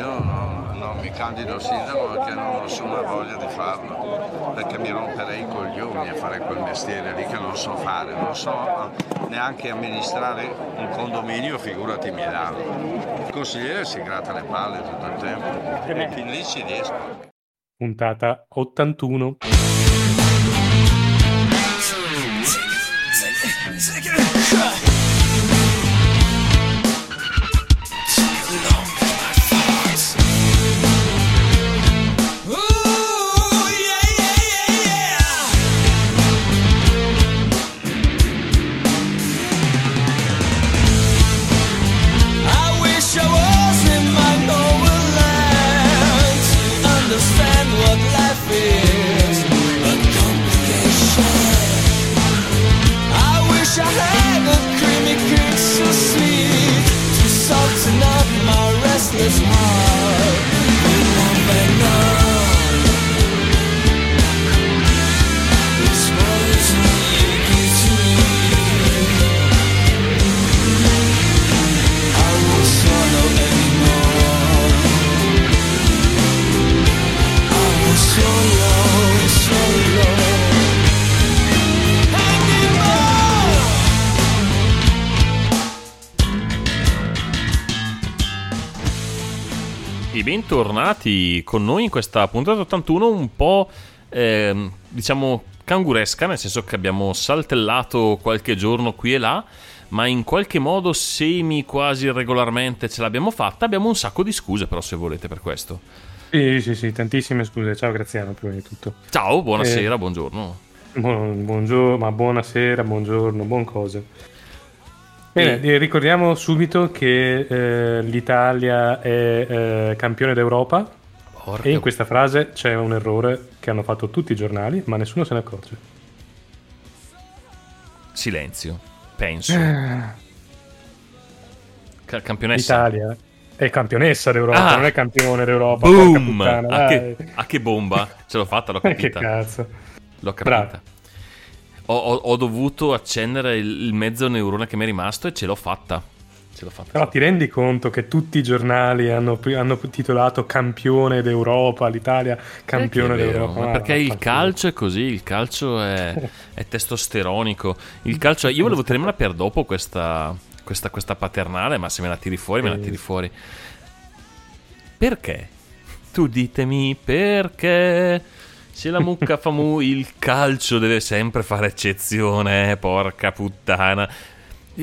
io non, non mi candido sindaco perché non ho nessuna voglia di farlo, perché mi romperei i coglioni a fare quel mestiere lì che non so fare, non so neanche amministrare un condominio, figurati Milano. Il consigliere si gratta le palle tutto il tempo e fin lì ci riesco. Puntata 81. Bentornati con noi in questa puntata 81 un po' eh, diciamo canguresca, nel senso che abbiamo saltellato qualche giorno qui e là, ma in qualche modo semi quasi regolarmente ce l'abbiamo fatta. Abbiamo un sacco di scuse però se volete per questo. Sì, sì, sì, tantissime scuse. Ciao Graziano, prima di tutto. Ciao, buonasera, eh, buongiorno. Buon, buongiorno, ma buonasera, buongiorno, buon cose. Bene, e... ricordiamo subito che eh, l'Italia è eh, campione d'Europa Porca. e in questa frase c'è un errore che hanno fatto tutti i giornali, ma nessuno se ne accorge. Silenzio, penso. Ca- campionessa. L'Italia è campionessa d'Europa, ah. non è campione d'Europa. Boom! A che, a che, bomba! Ce l'ho fatta, l'ho capita. che cazzo. L'ho capita. Bravo ho, ho, dovuto accendere il, il, mezzo neurone che mi è rimasto e ce l'ho fatta. Ce l'ho fatta. Però ti rendi conto che tutti i giornali hanno, hanno titolato campione d'Europa, l'Italia campione d'Europa? Ma perché il calcio è così, il calcio è, è testosteronico. Il calcio è... Io volevo tenermela per dopo questa, questa, questa paternale, ma se me la tiri fuori, me la tiri fuori. Perché? Tu ditemi perché se la mucca fa mu, il calcio deve sempre fare eccezione, porca puttana.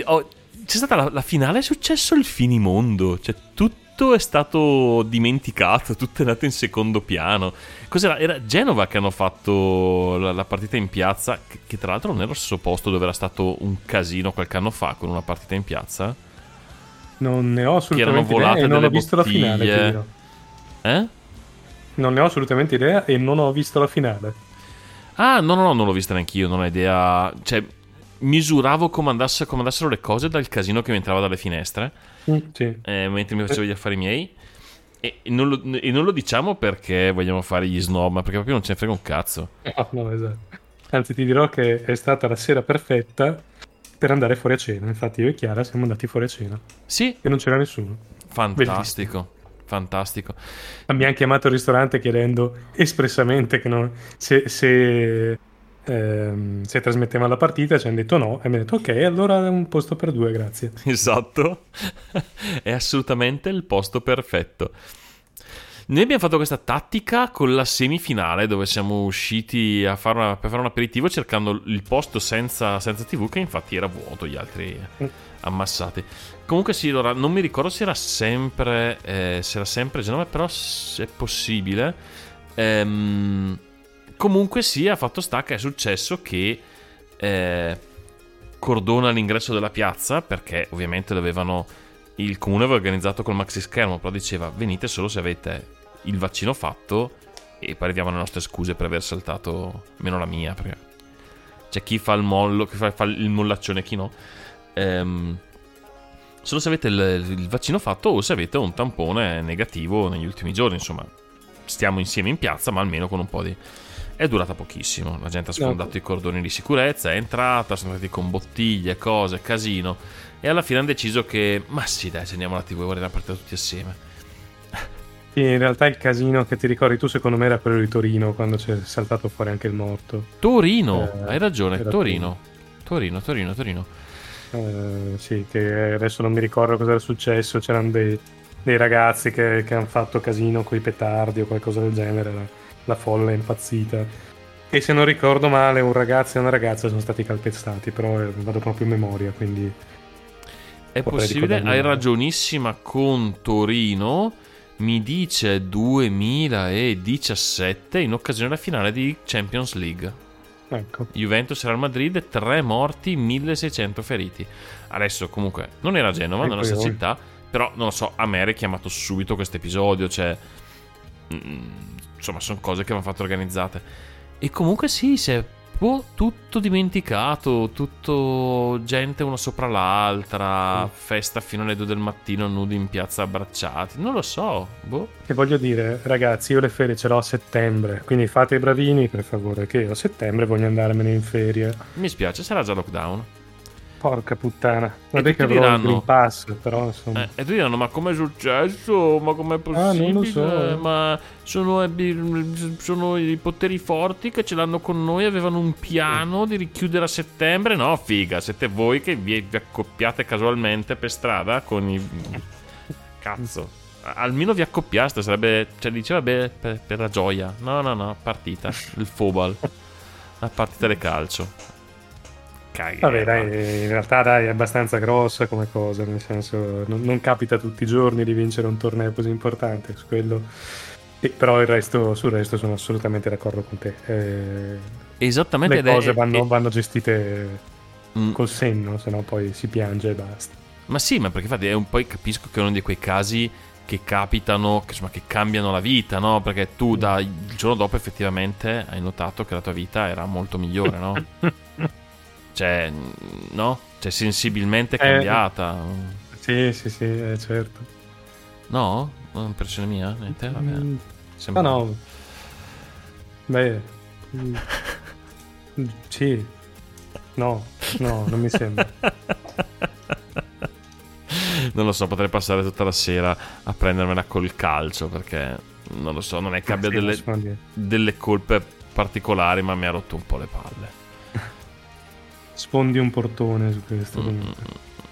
Oh, c'è stata la, la, finale, è successo il finimondo, cioè tutto è stato dimenticato, tutto è andato in secondo piano. Cos'era? Era Genova che hanno fatto la, la partita in piazza, che, che, tra l'altro non era lo stesso posto dove era stato un casino qualche anno fa con una partita in piazza. Non ne ho assolutamente idea e non ho visto bottiglie. la finale. Eh? Non ne ho assolutamente idea e non ho visto la finale. Ah, no, no, no, non l'ho vista neanche io, non ho idea. Cioè, misuravo come, andasse, come andassero le cose dal casino che mi entrava dalle finestre. Mm, sì. eh, mentre mi facevo gli affari miei. E, e, non lo, e, non lo, diciamo perché vogliamo fare gli snob, ma perché proprio non ce ne frega un cazzo. No, no, esatto. Anzi, ti dirò che è stata la sera perfetta per andare fuori a cena. Infatti, io e Chiara siamo andati fuori a cena. Sì. E non c'era nessuno. Fantastico. Bellissimo fantastico. Abbiamo chiamato il ristorante chiedendo espressamente che non, se, se, ehm, se trasmetteva la partita, ci hanno detto no, e mi hanno detto ok, allora è un posto per due, grazie. Esatto, è assolutamente il posto perfetto. Noi abbiamo fatto questa tattica con la semifinale dove siamo usciti a fare una, per fare un aperitivo cercando il posto senza, senza TV che infatti era vuoto, gli altri mm. Ammassati. Comunque sì, allora, non mi ricordo se era sempre, eh, se era sempre Genova, però se è possibile. Ehm, comunque sì, ha fatto sta che è successo che eh, cordona l'ingresso della piazza, perché ovviamente dovevano... Il comune aveva organizzato col maxi schermo, però diceva venite solo se avete il vaccino fatto e poi arriviamo alle nostre scuse per aver saltato, meno la mia, perché c'è chi fa il mollo, chi fa, fa il mollaccione chi no. Ehm, solo se avete il, il, vaccino fatto o se avete un tampone negativo negli ultimi giorni. Insomma, stiamo insieme in piazza, ma almeno con un po' di. È durata pochissimo. La gente ha sfondato no. i cordoni di sicurezza, è entrata, sono andati con bottiglie, cose, casino. E alla fine hanno deciso che, ma sì, dai, accendiamo la TV e guardiamo la partita tutti assieme. In realtà il casino che ti ricordi tu secondo me era quello di Torino quando c'è saltato fuori anche il morto. Torino, eh, hai ragione, Torino. Torino, Torino, Torino. Eh, sì, che adesso non mi ricordo cosa era successo, c'erano dei, dei ragazzi che, che hanno fatto casino con i petardi o qualcosa del genere, la, la folla è impazzita. E se non ricordo male, un ragazzo e una ragazza sono stati calpestati, però eh, vado proprio in memoria, quindi... È possibile, hai ragionissima con Torino mi dice 2017 in occasione della finale di Champions League. Ecco. Juventus Real Madrid, 3 morti, 1600 feriti. Adesso comunque non era Genova, ecco non è la nostra città, però non lo so, a me era chiamato subito questo episodio, cioè mm, insomma sono cose che vanno fatte organizzate. E comunque sì, si è boh, tutto dimenticato, tutto gente una sopra l'altra, mm. festa fino alle 2 del mattino nudi in piazza abbracciati, non lo so, boh. Che voglio dire, ragazzi, io le ferie ce l'ho a settembre, quindi fate i bravini per favore, che io a settembre voglio andarmene in ferie. Mi spiace, sarà già lockdown. Porca puttana. Vabbè che avrò diranno, Green Pass, però insomma. Eh, e tu diranno, ma com'è successo? Ma com'è possibile? Ah, non lo so. Ma sono, sono, i poteri forti che ce l'hanno con noi, avevano un piano di richiudere a settembre? No, figa, siete voi che vi, vi accoppiate casualmente per strada con i... Cazzo. Almeno vi accoppiaste, sarebbe... Cioè, diceva, beh, per, per la gioia. No, no, no, partita. Il football. La partita del calcio caghi. Vabbè, dai, in realtà dai, è abbastanza grossa come cosa, nel senso, non, non capita tutti i giorni di vincere un torneo così importante, su quello... E, però il resto, sul resto sono assolutamente d'accordo con te. Eh, Esattamente. Le cose è, vanno, è... vanno, gestite mm. col senno, se no poi si piange e basta. Ma sì, ma perché infatti è un po' capisco che è uno di quei casi che capitano, che, insomma, che cambiano la vita, no? Perché tu da, il giorno dopo effettivamente hai notato che la tua vita era molto migliore, no? cioè, no? Cioè, sensibilmente eh, cambiata. Sì, sì, sì, eh, certo. No? È un'impressione mia? Niente? Vabbè. Mm, Sembra... No, no. Beh... Mm, sì. No, no, non mi sembra. non lo so, potrei passare tutta la sera a prendermela col calcio perché non lo so, non è che abbia delle, delle colpe particolari, ma mi ha rotto un po' le palle sfondi un portone su questo. Mm,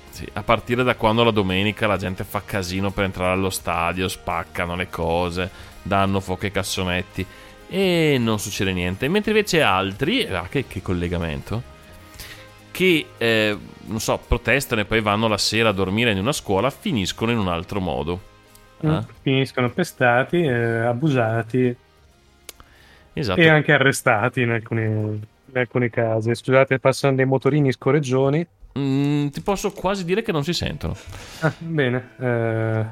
sì, a partire da quando la domenica la gente fa casino per entrare allo stadio, spaccano le cose, danno fuoco ai cassonetti e non succede niente. Mentre invece altri, ah, che, che collegamento, che eh, non so, protestano e poi vanno la sera a dormire in una scuola, finiscono in un altro modo. Mm, eh? Finiscono pestati, eh, abusati esatto. e anche arrestati in alcuni in alcuni casi. Scusate, passano dei motorini scorreggioni. Mm, ti posso quasi dire che non si sentono. Ah, bene, eh,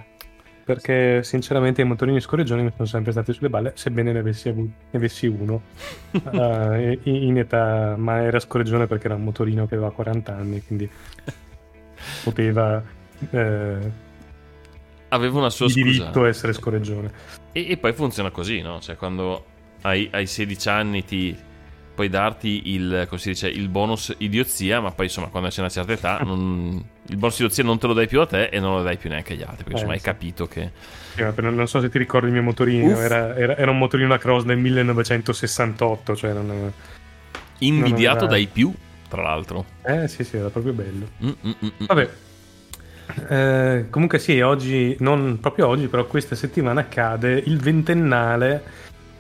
perché sinceramente i motorini scorreggioni mi sono sempre stati sulle balle, sebbene ne avessi, avuto, ne avessi uno uh, in età, ma era scorreggione perché era un motorino che aveva 40 anni, quindi poteva... Eh, aveva una sua diritto a essere scorreggione. E, e, poi funziona così, no? Cioè, quando hai, hai 16 anni ti puoi darti il, dice, il, bonus idiozia, ma poi insomma quando c'è una certa età non, il bonus idiozia non te lo dai più a te e non lo dai più neanche agli altri, perché eh, insomma sì. hai capito che... Non so se ti ricordi il mio motorino, era, era, era, un motorino a cross del 1968, cioè non... Invidiato non era... dai più, tra l'altro. Eh sì sì, era proprio bello. Mm-mm-mm. Vabbè. Eh, comunque sì, oggi, non proprio oggi, però questa settimana accade il ventennale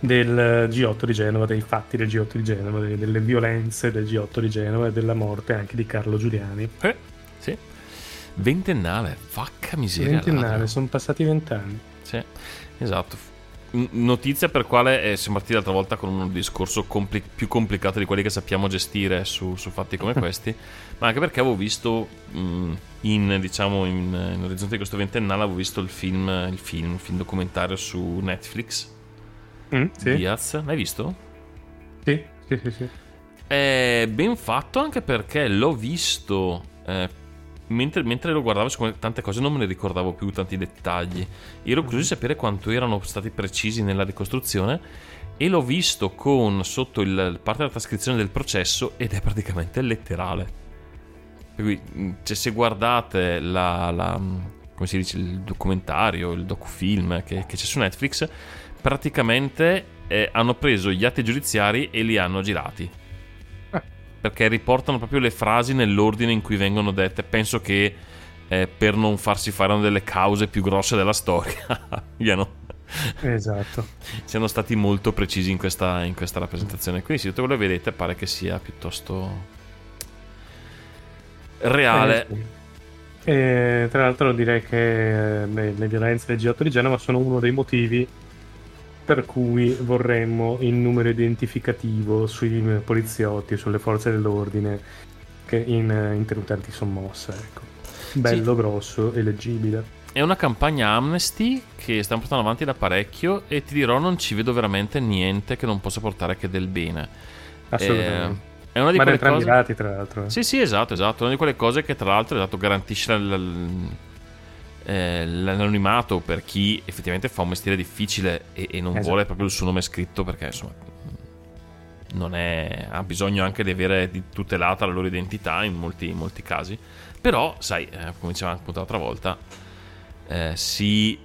del G8 di Genova, dei fatti del G8 di Genova, delle violenze del G8 di Genova e della morte anche di Carlo Giuliani. Eh, sì. Ventennale, vacca miseria. Ventennale, sono passati vent'anni. Sì, esatto. Notizia per quale eh, siamo partiti l'altra volta con un discorso compli- più complicato di quelli che sappiamo gestire su, su fatti come questi, ma anche perché avevo visto mh, in, diciamo, in, in orizzonte di questo ventennale, avevo visto il film, il film, il film documentario su Netflix Mm, sì. Diaz, l'hai visto? Sì, sì, sì, sì. È ben fatto anche perché l'ho visto eh, mentre, mentre, lo guardavo su tante cose non me ne ricordavo più tanti dettagli. Ero curioso di sapere quanto erano stati precisi nella ricostruzione e l'ho visto con sotto il parte della trascrizione del processo ed è praticamente letterale. Cui, mm, cioè, se guardate la, la come si dice, il documentario, il docufilm che, che c'è su Netflix, praticamente eh, hanno preso gli atti giudiziari e li hanno girati. Eh. Perché riportano proprio le frasi nell'ordine in cui vengono dette. Penso che eh, per non farsi fare una delle cause più grosse della storia abbiano esatto. siano stati molto precisi in questa, in questa rappresentazione. Quindi, se tutto quello che vedete, pare che sia piuttosto reale. Eh, sì. E, tra l'altro, direi che beh, le violenze del G8 di Genova sono uno dei motivi per cui vorremmo il numero identificativo sui poliziotti, sulle forze dell'ordine che in, in tenuta antisommossa. Ecco. Bello, sì. grosso e leggibile. È una campagna Amnesty che stiamo portando avanti da parecchio e ti dirò non ci vedo veramente niente che non possa portare che del bene. Assolutamente. Eh, è una di Ma quelle cose... lati, tra l'altro. Sì, sì, esatto, esatto. È una di quelle cose che tra l'altro esatto, garantisce eh, l'anonimato per chi effettivamente fa un mestiere difficile e, e non esatto. vuole proprio il suo nome scritto perché insomma non è, ha bisogno anche di avere tutelata la loro identità in molti, in molti casi. Però, sai, eh, come dicevamo appunto l'altra volta, eh, si,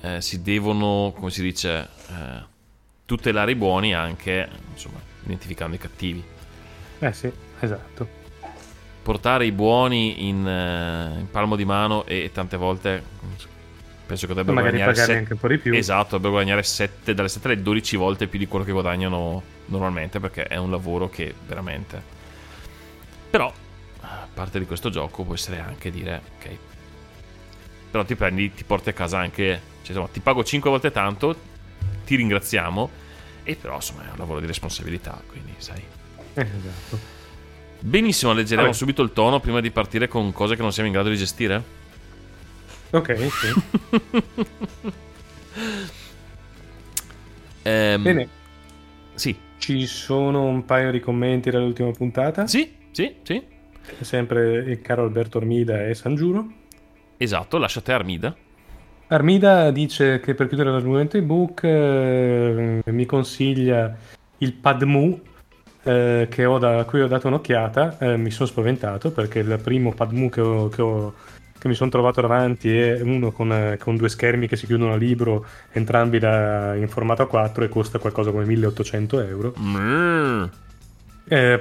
eh, si, devono, come si dice, eh, tutelare i buoni anche, insomma, identificando i cattivi. Eh sì, esatto. Portare i buoni in, eh, in palmo di mano e tante volte penso che dovrebbero guadagnare set... anche un po' di più. Esatto, dovrebbero guadagnare 7, dalle 7 alle 12 volte più di quello che guadagnano normalmente perché è un lavoro che veramente... Però, parte di questo gioco può essere anche dire, ok, però ti prendi, ti porti a casa anche, cioè, insomma, ti pago 5 volte tanto, ti ringraziamo, e però insomma è un lavoro di responsabilità, quindi sai. Eh, esatto. Benissimo, leggeremo Vabbè. subito il tono prima di partire con cose che non siamo in grado di gestire. Ok, sì. ehm, Bene. Sì. Ci sono un paio di commenti dall'ultima puntata. Sì, sì, sì. Sempre il caro Alberto Ormida e San Giuro. Esatto, lasciate Armida. Armida dice che per chiudere l'argomento ebook eh, mi consiglia il Padmu eh, che ho da, a cui ho dato un'occhiata. Eh, mi sono spaventato perché il primo Padmu che, ho, che, ho, che mi sono trovato davanti è uno con, con, due schermi che si chiudono a libro, entrambi da, in formato A4 e costa qualcosa come 1800 euro. Mm.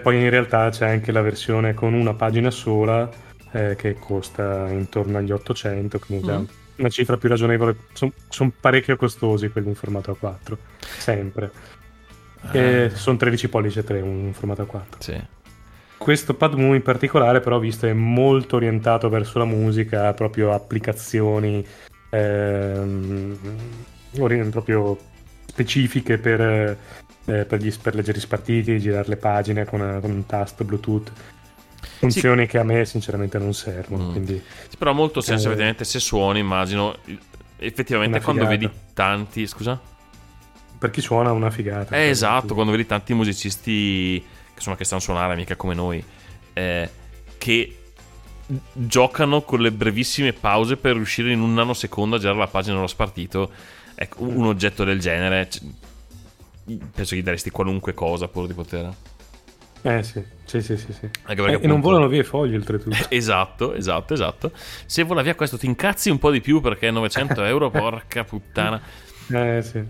poi in realtà c'è anche la versione con una pagina sola eh, che costa intorno agli 800, quindi mm. una cifra più ragionevole. Sono son parecchio costosi quelli in formato A4, sempre. Ah. sono 13 pollici 3 un formato A4. Sì. Questo Padmu in particolare, però, visto è molto orientato verso la musica, proprio applicazioni ehm, proprio specifiche per, eh, per, gli, per leggere spartiti, girare le pagine con, con un tasto Bluetooth funzioni sì. che a me sinceramente non servono. Mm. Quindi, sì, però ha molto senso, eh, effettivamente, se suoni, immagino, effettivamente quando vedi tanti... Scusa? Per chi suona una figata. Eh, esatto, quando vedi tanti musicisti che, insomma, che sanno suonare, mica come noi, eh, che giocano con le brevissime pause per riuscire in un nanosecondo a girare la pagina dello spartito. Ecco, un oggetto del genere, penso che gli daresti qualunque cosa pur di poter eh sì, sì, sì, sì. sì. Eh, E non volano via i fogli oltretutto. esatto, esatto, esatto. Se vola via questo ti incazzi un po' di più perché 900 euro, porca puttana. Eh sì.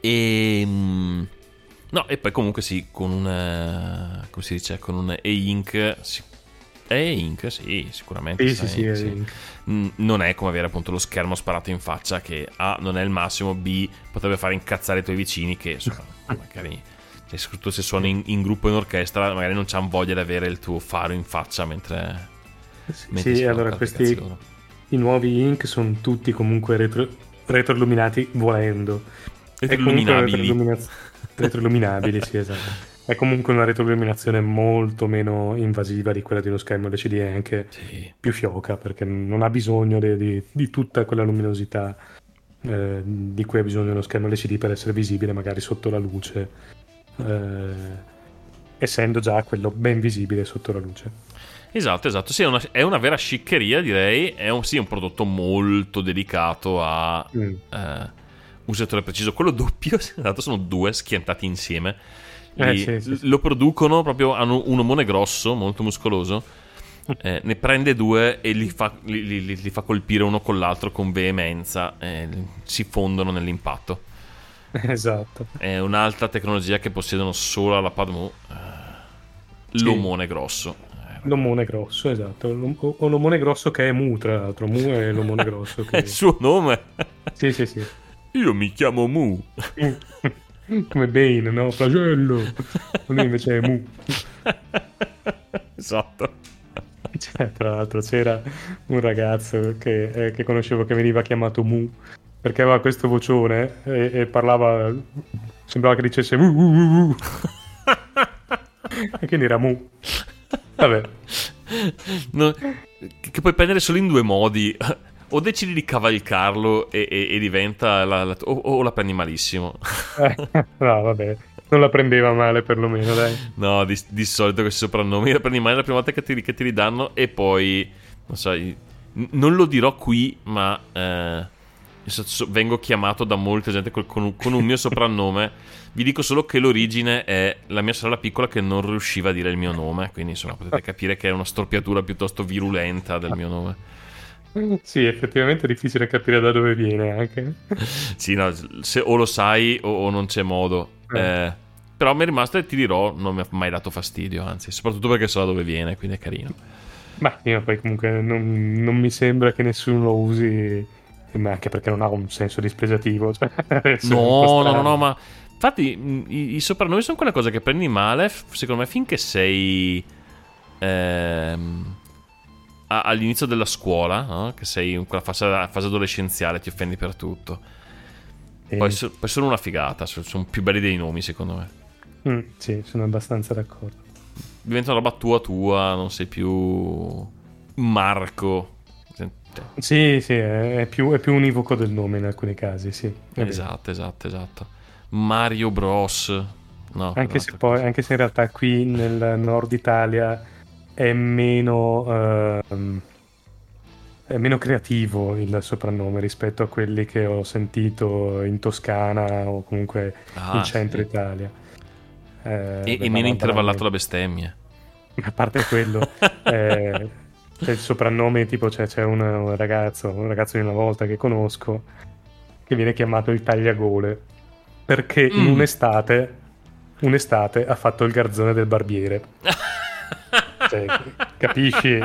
E... Ehm, no, e poi comunque sì, con un... Eh, come si dice? Con un e-ink... E-ink, sì, sicuramente. Sì, sì, sì, E-ink. Non è come avere appunto lo schermo sparato in faccia che A non è il massimo, B potrebbe fare incazzare i tuoi vicini che insomma, magari cioè, soprattutto se suoni in, in, gruppo in orchestra, magari non c'hanno voglia di avere il tuo faro in faccia mentre. Sì, mentre sì allora questi. I nuovi Ink sono tutti comunque retro, retroilluminati volendo. Retroilluminabili. Retroilluminabili, sì, esatto. È comunque una retroilluminazione molto meno invasiva di quella di uno schermo LCD e anche sì. più fioca perché non ha bisogno di, di, di tutta quella luminosità eh, di cui ha bisogno uno schermo LCD per essere visibile magari sotto la luce eh, essendo già quello ben visibile sotto la luce. Esatto, esatto, sì, è una, è una vera sciccheria direi, è un, sì, un prodotto molto dedicato a mm. eh, un settore preciso, quello doppio, esatto, sono due schiantati insieme. Eh, sì, sì, lo producono proprio, hanno un omone grosso, molto muscoloso, eh, ne prende due e li fa, li, li, li fa, colpire uno con l'altro con veemenza e si fondono nell'impatto. Esatto. È un'altra tecnologia che possiedono solo alla Padmu. Eh, l'omone grosso. L'omone grosso, esatto. O l'omone grosso che è Mu, tra l'altro. Mu è l'omone grosso. Che... è il suo nome? Sì, sì, sì. Io mi chiamo Mu. Come Bane, no? Flagello. Lui invece è Mu. esatto. Cioè, tra l'altro c'era un ragazzo che, eh, che, conoscevo che veniva chiamato Mu perché aveva questo vocione e, e parlava, sembrava che dicesse Mu, mu, mu, mu. e quindi era Mu. Vabbè. No, che puoi prendere solo in due modi. O decidi di cavalcarlo e, e, e diventa. La, la, o, o, la prendi malissimo. Eh, no, vabbè. Non la prendeva male, perlomeno, dai. No, di, di solito questi soprannomi la prendi male la prima volta che ti, che ti ridanno e poi. Non so. Non lo dirò qui, ma. Eh, vengo chiamato da molta gente con, con un mio soprannome. Vi dico solo che l'origine è la mia sorella piccola che non riusciva a dire il mio nome. Quindi, insomma, potete capire che è una storpiatura piuttosto virulenta del mio nome. Sì, effettivamente è difficile capire da dove viene anche. sì, no, se o lo sai o, o non c'è modo. Eh. Eh, però Mary Master, ti dirò, non mi ha mai dato fastidio, anzi, soprattutto perché so da dove viene, quindi è carino. Ma io poi comunque non, non mi sembra che nessuno lo usi, ma anche perché non ha un senso dispregiativo. Cioè, no, no, no, no, ma infatti i, i soprannomi sono quelle cose che prendi male, secondo me, finché sei... Ehm, all'inizio della scuola, no? che sei in quella fase, fase adolescenziale, ti offendi per tutto. E... Poi, so, poi, sono una figata, sono più belli dei nomi secondo me. Mm, sì, sono abbastanza d'accordo. Diventa una roba tua tua, non sei più Marco. Sì, sì, è più, è più univoco del nome in alcuni casi, sì. Esatto, esatto, esatto. Mario Bros. No, anche, se poi, anche se in realtà qui nel nord Italia è meno, uh, è meno creativo il soprannome rispetto a quelli che ho sentito in Toscana o comunque ah, in centro sì. Italia. Eh, e, e meno intervallato la bestemmia. A parte quello, eh, c'è il soprannome tipo c'è, c'è un, un, ragazzo, un ragazzo di una volta che conosco, che viene chiamato il tagliagole, perché mm. in un'estate, un'estate ha fatto il garzone del barbiere. Cioè, capisci?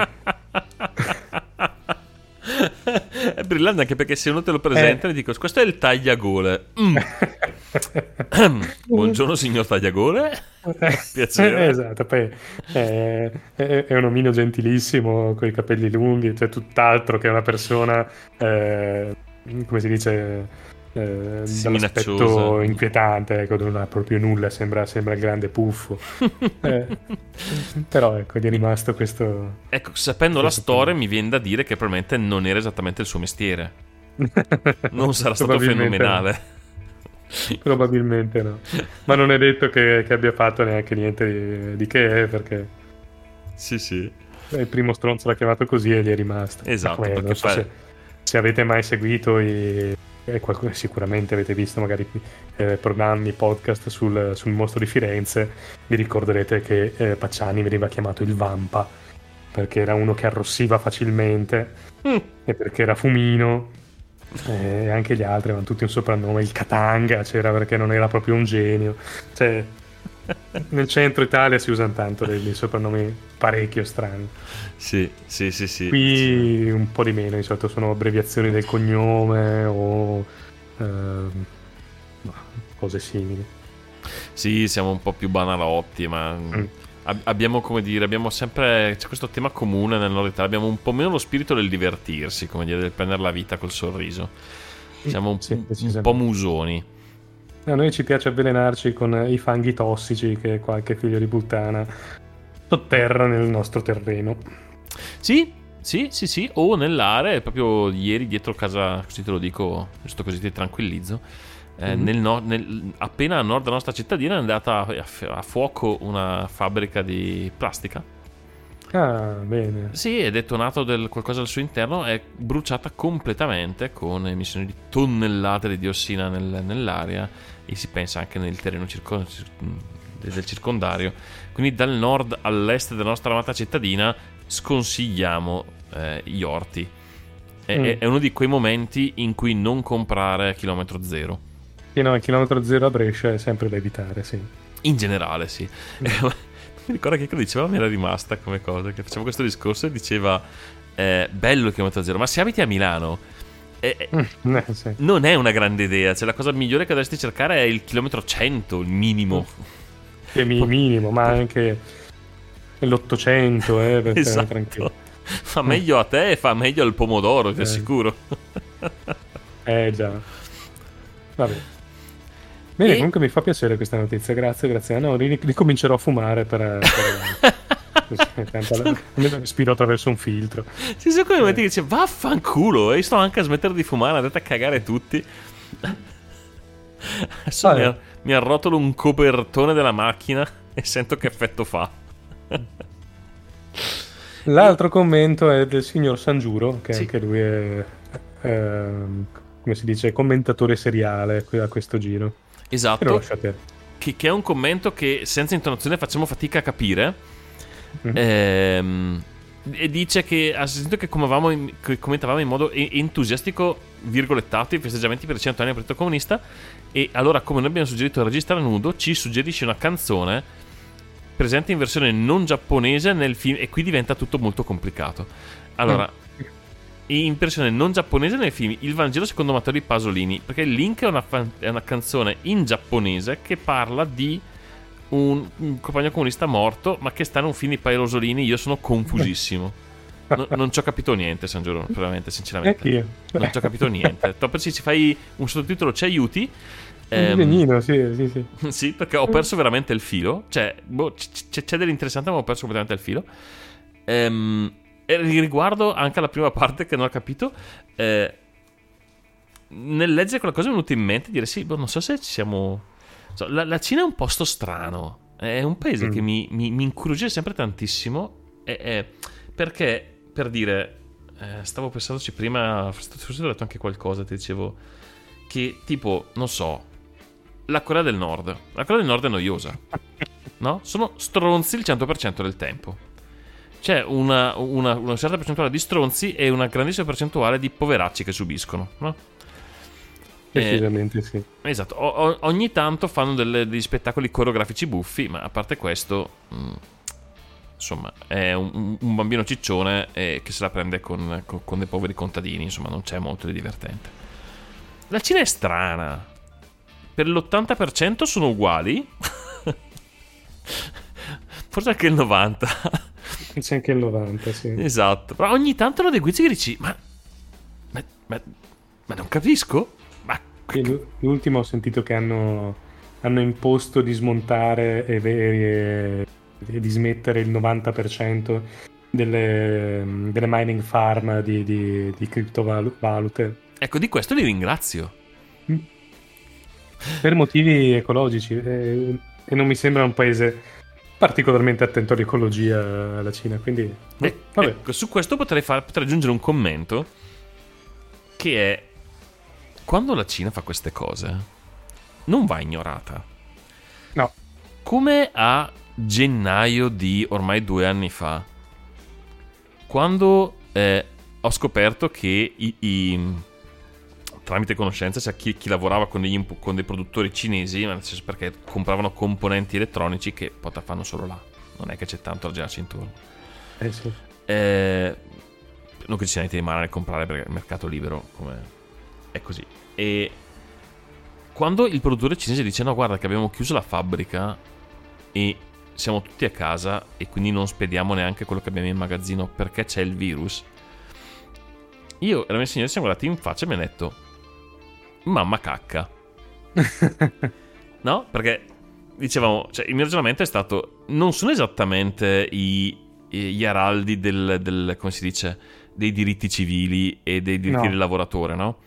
È brillante anche perché se uno te lo presenta, eh. dico: Questo è il tagliagole. Mm. Buongiorno, signor tagliagole. Piacere. esatto, poi è, è, è, un omino gentilissimo con i capelli lunghi, cioè tutt'altro che una persona, eh, come si dice eh, dall'aspetto inquietante, ecco, non ha proprio nulla, sembra, sembra il grande puffo. eh, però ecco, gli è rimasto questo... Ecco, sapendo questo la storia mi viene da dire che probabilmente non era esattamente il suo mestiere. Non sarà stato fenomenale. No. Probabilmente no. Ma non è detto che, che abbia fatto neanche niente di, di che, perché... Sì, sì. Il primo stronzo l'ha chiamato così e gli è rimasto. Esatto. Come, non so se, se avete mai seguito i eh, qualcuno, sicuramente avete visto magari eh, programmi, podcast sul, sul, mostro di Firenze, vi ricorderete che eh, Pacciani veniva chiamato il Vampa, perché era uno che arrossiva facilmente mm. e perché era fumino. Eh, e anche gli altri avevano tutti un soprannome, il Katanga c'era perché non era proprio un genio. Cioè, nel centro Italia si usano tanto dei, dei soprannomi parecchio strani. Sì, sì, sì, sì. Qui sì. un po' di meno, di solito sono abbreviazioni del cognome o eh, cose simili. Sì, siamo un po' più banalotti, ma mm. abbiamo, come dire, abbiamo sempre c'è questo tema comune nel nord Italia, abbiamo un po' meno lo spirito del divertirsi, come dire, del prendere la vita col sorriso. Siamo un, sì, un po' musoni. A noi ci piace avvelenarci con i fanghi tossici che qualche figlio di puttana sotterra nel nostro terreno. Sì, sì, sì, sì, o nell'area, proprio ieri dietro casa, così te lo dico, giusto così ti tranquillizzo, eh, mm-hmm. nel no, nel, appena a nord della nostra cittadina è andata a, a, fuoco una fabbrica di plastica. Ah, bene. Sì, è detonato del, qualcosa al suo interno, è bruciata completamente con emissioni di tonnellate di diossina nel, nell'aria e si pensa anche nel terreno circo- del circondario. Quindi dal nord all'est della nostra amata cittadina sconsigliamo eh, gli orti. È, mm. è, uno di quei momenti in cui non comprare a chilometro zero. Sì, no, il chilometro zero a Brescia è sempre da evitare, sì. In generale, sì. Mm. mi ricordo che diceva, mi era rimasta come cosa, che faceva questo discorso e diceva, eh, bello il chilometro zero, ma se abiti a Milano è, mm, eh, sì. non è una grande idea. Cioè, la cosa migliore che dovresti cercare è il chilometro 100, il minimo. Che minimo, ma anche l'800, eh, per esatto. tranquillo. Fa meglio a te e fa meglio al pomodoro, ti eh. assicuro. eh già. Vabbè. Bene, e... comunque mi fa piacere questa notizia, grazie Graziano. Ricomincerò a fumare per... per... Almeno respiro attraverso un filtro. Ci sono quei momenti che dice vaffanculo e sto anche a smettere di fumare, andate a cagare tutti. Adesso mi arrotolo un copertone della macchina e sento che effetto fa. L'altro commento è del signor Sangiuro, che sì. anche lui è, è, come si dice, commentatore seriale a questo giro. Esatto. Che, che, è un commento che senza intonazione facciamo fatica a capire Mm-hmm. Ehm, e dice che ha sentito che, in, che commentavamo in modo entusiastico, virgolettato, i festeggiamenti per i 100 anni del Partito Comunista. E allora, come noi abbiamo suggerito il regista nudo, ci suggerisce una canzone presente in versione non giapponese nel film. E qui diventa tutto molto complicato. Allora. Mm in versione non giapponese nel film Il Vangelo secondo Matteo di Pasolini perché il link è una, è una canzone in giapponese che parla di un, un compagno comunista morto, ma che sta in un film di Paolo Rosolini. Io sono confusissimo. No, non ci ho capito niente, San Giorgio, veramente, sinceramente. Non ci ho capito niente. Dopo se ci fai un sottotitolo ci aiuti. Ehm, disegnino, sì, sì, sì. sì, perché ho perso veramente il filo. Cioè, boh, c- c'è dell'interessante, ma ho perso completamente il filo. Ehm, e riguardo anche alla prima parte che non ho capito, eh, nel leggere quella cosa mi è venuto in mente dire sì, boh, non so se ci siamo la, la, Cina è un posto strano. È un paese mm. che mi, mi, mi incuriosisce sempre tantissimo. È, è perché, per dire, eh, stavo pensandoci prima, forse ho detto anche qualcosa, ti dicevo, che tipo, non so, la Corea del Nord. La Corea del Nord è noiosa, no? Sono stronzi il 100% del tempo. C'è una, una, una certa percentuale di stronzi e una grandissima percentuale di poveracci che subiscono, no? Precisamente eh, sì. Esatto, o, ogni tanto fanno delle, degli spettacoli coreografici buffi, ma a parte questo, mh, mm, insomma, è un, un bambino ciccione eh, che se la prende con, con, con, dei poveri contadini, insomma, non c'è molto di divertente. La Cina è strana. Per l'80% sono uguali. Forse anche il 90%. C'è anche il 90%, sì. Esatto. Però ogni tanto lo dei guizzi che dici, ma, ma, ma, ma non capisco. L'ultimo ho sentito che hanno, hanno imposto di smontare e, e, e, di smettere il 90% delle, delle mining farm di, di, di criptovalute. Ecco, di questo li ringrazio. Per motivi ecologici. Eh, e non mi sembra un paese particolarmente attento all'ecologia la Cina, quindi... Eh, ecco, su questo potrei, far, potrei aggiungere un commento che è quando la Cina fa queste cose, non va ignorata. No. Come a gennaio di ormai due anni fa, quando eh, ho scoperto che i, i, tramite conoscenza, cioè chi, chi lavorava con, degli, con, dei produttori cinesi, nel senso perché compravano componenti elettronici che poi fanno solo là, non è che c'è tanto da girarci intorno. Eh sì. Eh, non che ci sia niente di male nel comprare perché il mercato libero come è così. E quando il produttore cinese dice no guarda che abbiamo chiuso la fabbrica e siamo tutti a casa e quindi non spediamo neanche quello che abbiamo in magazzino perché c'è il virus, io e la mia signora siamo guardati in faccia e mi hanno detto mamma cacca. no? Perché dicevamo, cioè, il mio ragionamento è stato non sono esattamente i, gli araldi del, del, come si dice, dei diritti civili e dei diritti no. del lavoratore, no?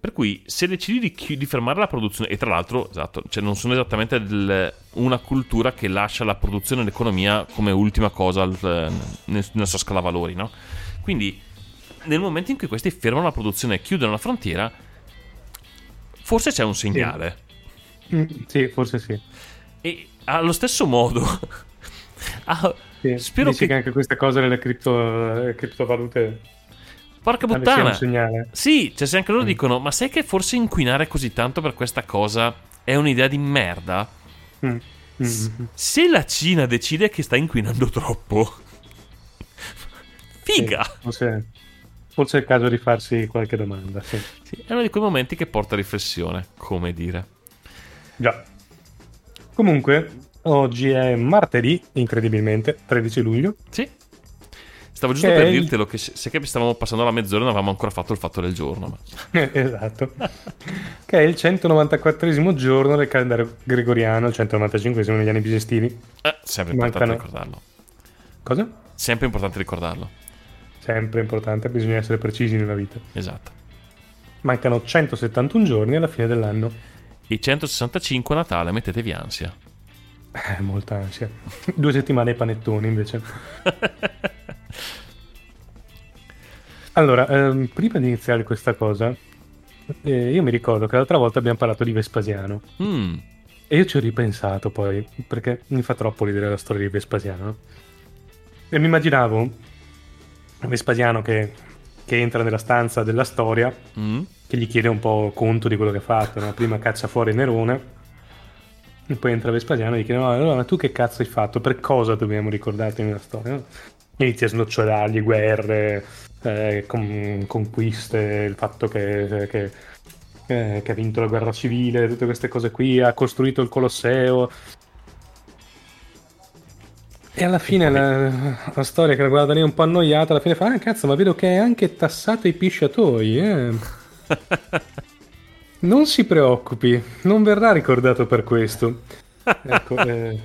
Per cui se decidi di, chi- di, fermare la produzione, e tra l'altro, esatto, cioè non sono esattamente del, una cultura che lascia la produzione e l'economia come ultima cosa al, nel, nella sua scala valori, no? Quindi nel momento in cui questi fermano la produzione e chiudono la frontiera, forse c'è un segnale. Sì, mm, sì forse sì. E allo stesso modo, Ah, Sì, spero che... che anche queste cose nelle cripto- eh, criptovalute Porca sia un puttana! segnale. Sì, cioè se anche loro Mm. dicono, ma sai che forse inquinare così tanto per questa cosa è un'idea di merda? Mm. Mm. S- Se la Cina decide che sta inquinando troppo, figa! Sì, forse, è il caso di farsi qualche domanda. Sì. Sì, è uno di quei momenti che porta a riflessione, come dire. Già. Comunque, oggi è martedì, incredibilmente, 13 luglio. Sì. Stavo giusto per il- dirtelo che se, se che stavamo passando la mezz'ora non avevamo ancora fatto il fatto del giorno. Ma... esatto. che è il 194 giorno del calendario gregoriano, il 195 negli anni bisestili. Eh, sempre importante Mancano- ricordarlo. Cosa? Sempre importante ricordarlo. Sempre importante, bisogna essere precisi nella vita. Esatto. Mancano 171 giorni alla fine dell'anno. E 165 a Natale, mettetevi ansia. Eh, molta ansia. Due settimane ai panettoni invece. Allora, ehm, prima di iniziare questa cosa, eh, io mi ricordo che l'altra volta abbiamo parlato di Vespasiano. Mm, E io ci ho ripensato poi, perché mi fa troppo ridere la storia di Vespasiano. no? E mi immaginavo Vespasiano che, che entra nella stanza della storia, mm. che gli chiede un po' conto di quello che ha fatto. no? Prima caccia fuori Nerone, e poi entra Vespasiano e gli chiede: "No, allora, ma tu che cazzo hai fatto? Per cosa dobbiamo ricordarti nella storia? no?" Inizia a snocciolargli guerre, eh, con- conquiste, il fatto che, che- eh, che ha vinto la guerra civile, tutte queste cose qui, ha costruito il Colosseo. E alla fine la, la storia che la guarda lì un po' annoiata, alla fine fa: Ah, cazzo, ma vedo che hai anche tassato i pisciatoi, eh. Non si preoccupi, non verrà ricordato per questo. Ecco, eh.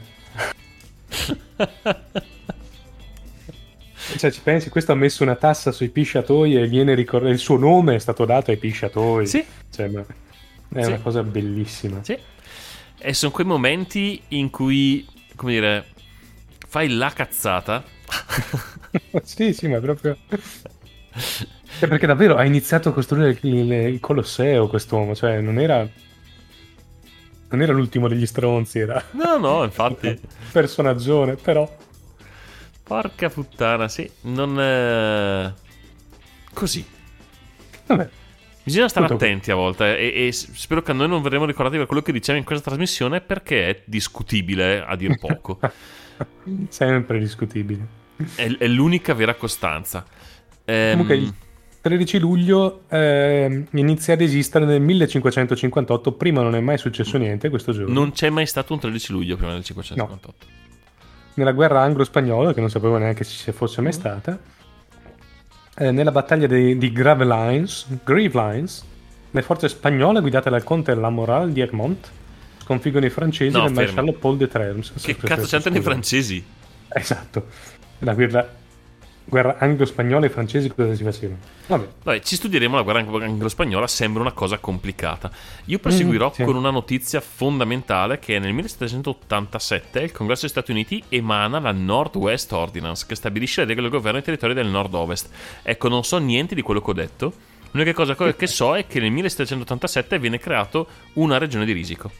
Cioè, ci pensi, questo ha messo una tassa sui pisciatoi e viene ricordato. Il suo nome è stato dato ai pisciatoi. Sì. Cioè, ma- è Sì. una cosa bellissima. Sì. E sono quei momenti in cui, come dire, fai la cazzata. sì, sì, ma proprio. Cioè, perché davvero ha iniziato a costruire il, il- Colosseo quest'uomo, cioè non era. Non era l'ultimo degli stronzi, era. No, no, infatti. Personaggione, però. Porca puttana, sì. Non... eh, Così. Vabbè. Bisogna stare Tutto attenti a volte e, e s- spero che a noi non verremo ricordati per quello che diciamo in questa trasmissione perché è discutibile a dir poco. Sempre discutibile. è, è l'unica vera costanza. Ehm, Comunque il 13 luglio ehm, inizia ad esistere nel 1558, prima non è mai successo niente questo giorno. non c'è mai stato un 13 luglio prima del 558. Nella guerra anglo-spagnola, che non sapevo neanche se ci fosse mai stata, eh, nella battaglia di, di Gravelines, Gravelines, le forze spagnole guidate dal conte Lamoral di Egmont sconfiggono i francesi No, fermi. maresciallo Paul de Treves. Che cazzo c'entrano i francesi? Esatto. La guerra, guerra anglo-spagnola e francesi cosa si facevano? Vabbè. Vabbè, ci studieremo la guerra anglo-spagnola, sembra una cosa complicata. Io proseguirò Mm, sì. con una notizia fondamentale che nel 1787 il Congresso degli Stati Uniti emana la Northwest Ordinance che stabilisce le regole del governo dei territori del nord-ovest. Ecco, non so niente di quello che ho detto. L'unica cosa co- che so è che nel 1787 viene creato una regione di risico.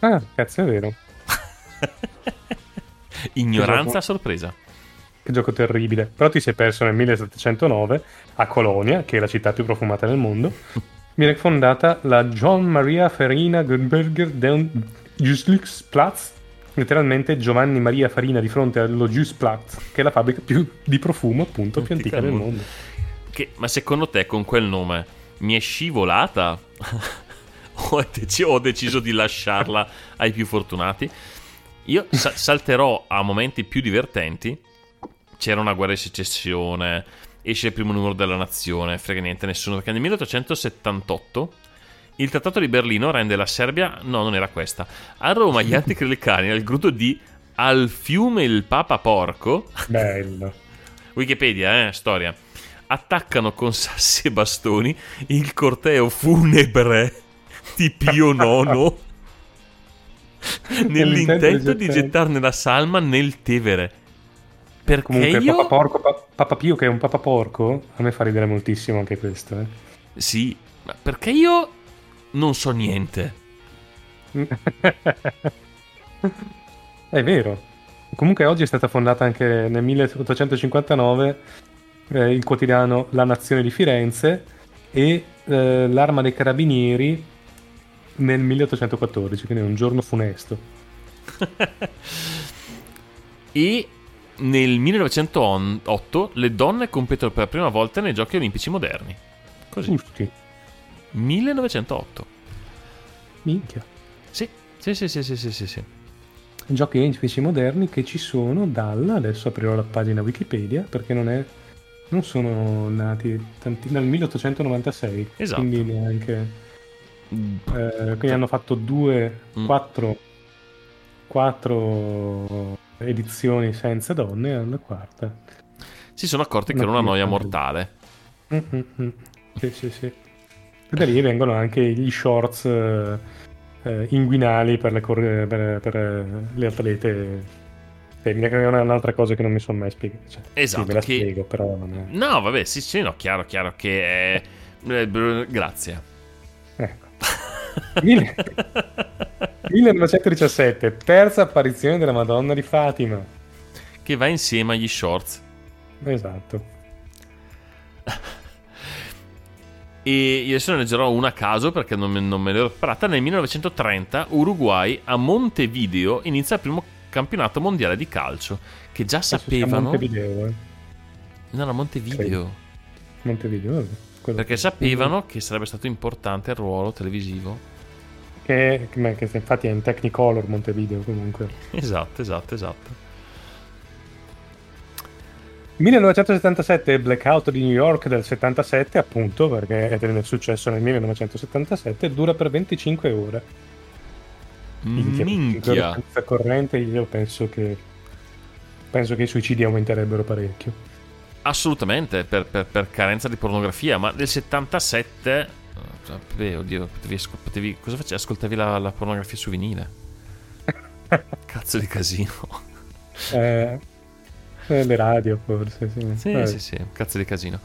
Ah, cazzo, è vero. Ignoranza sorpresa. Che gioco terribile. Però ti sei perso nel 1709 a Colonia, che è la città più profumata del mondo. Viene fondata la John Maria Farina Gutberger den Justluxplatz, letteralmente Giovanni Maria Farina di fronte allo Justplatz, che è la fabbrica più di profumo appunto più antica del mondo. Che- ma secondo te con quel nome mi è scivolata? o, è deci- o ho deciso di lasciarla ai più fortunati? Io sa- salterò a momenti più divertenti. C'era una guerra di secessione, esce il primo numero della nazione, frega niente nessuno, perché nel 1878 il trattato di Berlino rende la Serbia, no non era questa, a Roma gli anticlericali al grudo di Al fiume il Papa Porco Bello. Wikipedia, eh, storia. Attaccano con sassi e bastoni il corteo funebre di Pio IX nell'intento di gettarne la salma nel Tevere. Perché Comunque, io... Papa, Porco, Pa- Papa Pio, che è un Papa Porco, a me fa ridere moltissimo anche questo. Eh. Sì, ma perché io non so niente. è vero. Comunque oggi è stata fondata anche nel 1859 eh, il quotidiano La Nazione di Firenze e eh, l'Arma dei Carabinieri nel 1814, quindi è un giorno funesto. e nel 1908 le donne competono per la prima volta nei giochi olimpici moderni. Così. Tutti. 1908. Minchia. Sì, sì, sì, sì, sì, sì, sì. sì. Giochi olimpici moderni che ci sono dal, adesso aprirò la pagina Wikipedia perché non è non sono nati tanti, nel 1896 esatto. quindi neanche. Eh, quindi hanno fatto due mm. quattro quattro edizioni senza donne e alla quarta si sono accorti che era una noia mortale mm-hmm. sì sì sì e da lì vengono anche gli shorts eh, eh inguinali per le, cor- per, per le atlete tecnica che è un'altra cosa che non mi sono mai spiegato. Cioè, esatto. Sì, me la che... spiego, però non è... No, vabbè, sì, sì, no, chiaro, chiaro che è... Eh, grazie. Ecco. 1917, terza apparizione della Madonna di Fatima. Che va insieme agli shorts. Esatto. E io adesso ne leggerò una a caso perché non me, non me l'ero preparata. Nel 1930 Uruguay a Montevideo inizia il primo campionato mondiale di calcio che già sapevano Montevideo eh. no no Montevideo sì. Montevideo perché sapevano che sarebbe stato importante il ruolo televisivo. Che, che, infatti è in Technicolor Montevideo comunque. Esatto esatto esatto. 1977 Blackout di New York del 77 appunto perché è successo nel 1977 dura per 25 ore. Minchia. Senza corrente io penso che penso che i suicidi aumenterebbero parecchio. Assolutamente, per, per, per carenza di pornografia, ma nel 77 beh, oddio, potevi, potevi, cosa facevi? Ascoltavi la, la pornografia su vinile? Cazzo di casino. Eh, eh, le radio forse, sì. Sì, eh. sì, sì, cazzo di casino.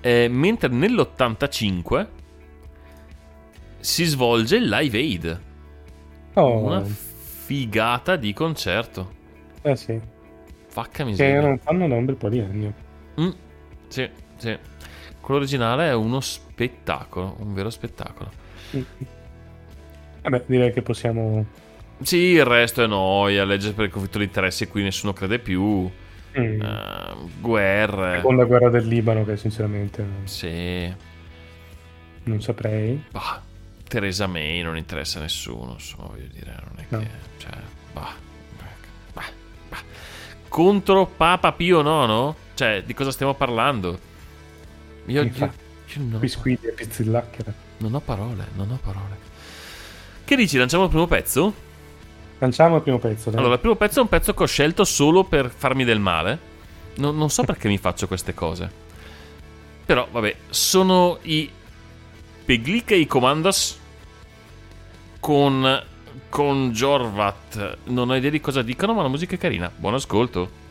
Eh, mentre nell'85 si svolge il Live Aid. Oh. Una figata di concerto. Eh sì. Facca miseria. Che non fanno da un bel po' di anni. Mm, sì, sì. Quello originale è uno spettacolo, un vero spettacolo. Mm. Vabbè, direi che possiamo... Sì, il resto è noia, legge per il conflitto di interessi qui nessuno crede più. Mm. Uh, guerre. Seconda guerra del Libano che sinceramente... Sì. Non saprei. Bah, Teresa May non interessa a nessuno, insomma, voglio dire, non è no. che... Cioè, bah, bah, bah. Contro Papa Pio IX? Cioè, di cosa stiamo parlando? Io, io, io non, Biscuiti e pizzillacchera. Non ho parole, non ho parole. Che dici, lanciamo il primo pezzo? Lanciamo il primo pezzo. Dai. Allora, il primo pezzo è un pezzo che ho scelto solo per farmi del male. Non, non so perché mi faccio queste cose. Però, vabbè, sono i Peglica i Commandos con, con Jorvat. Non ho idea di cosa dicano, ma la musica è carina. Buon ascolto.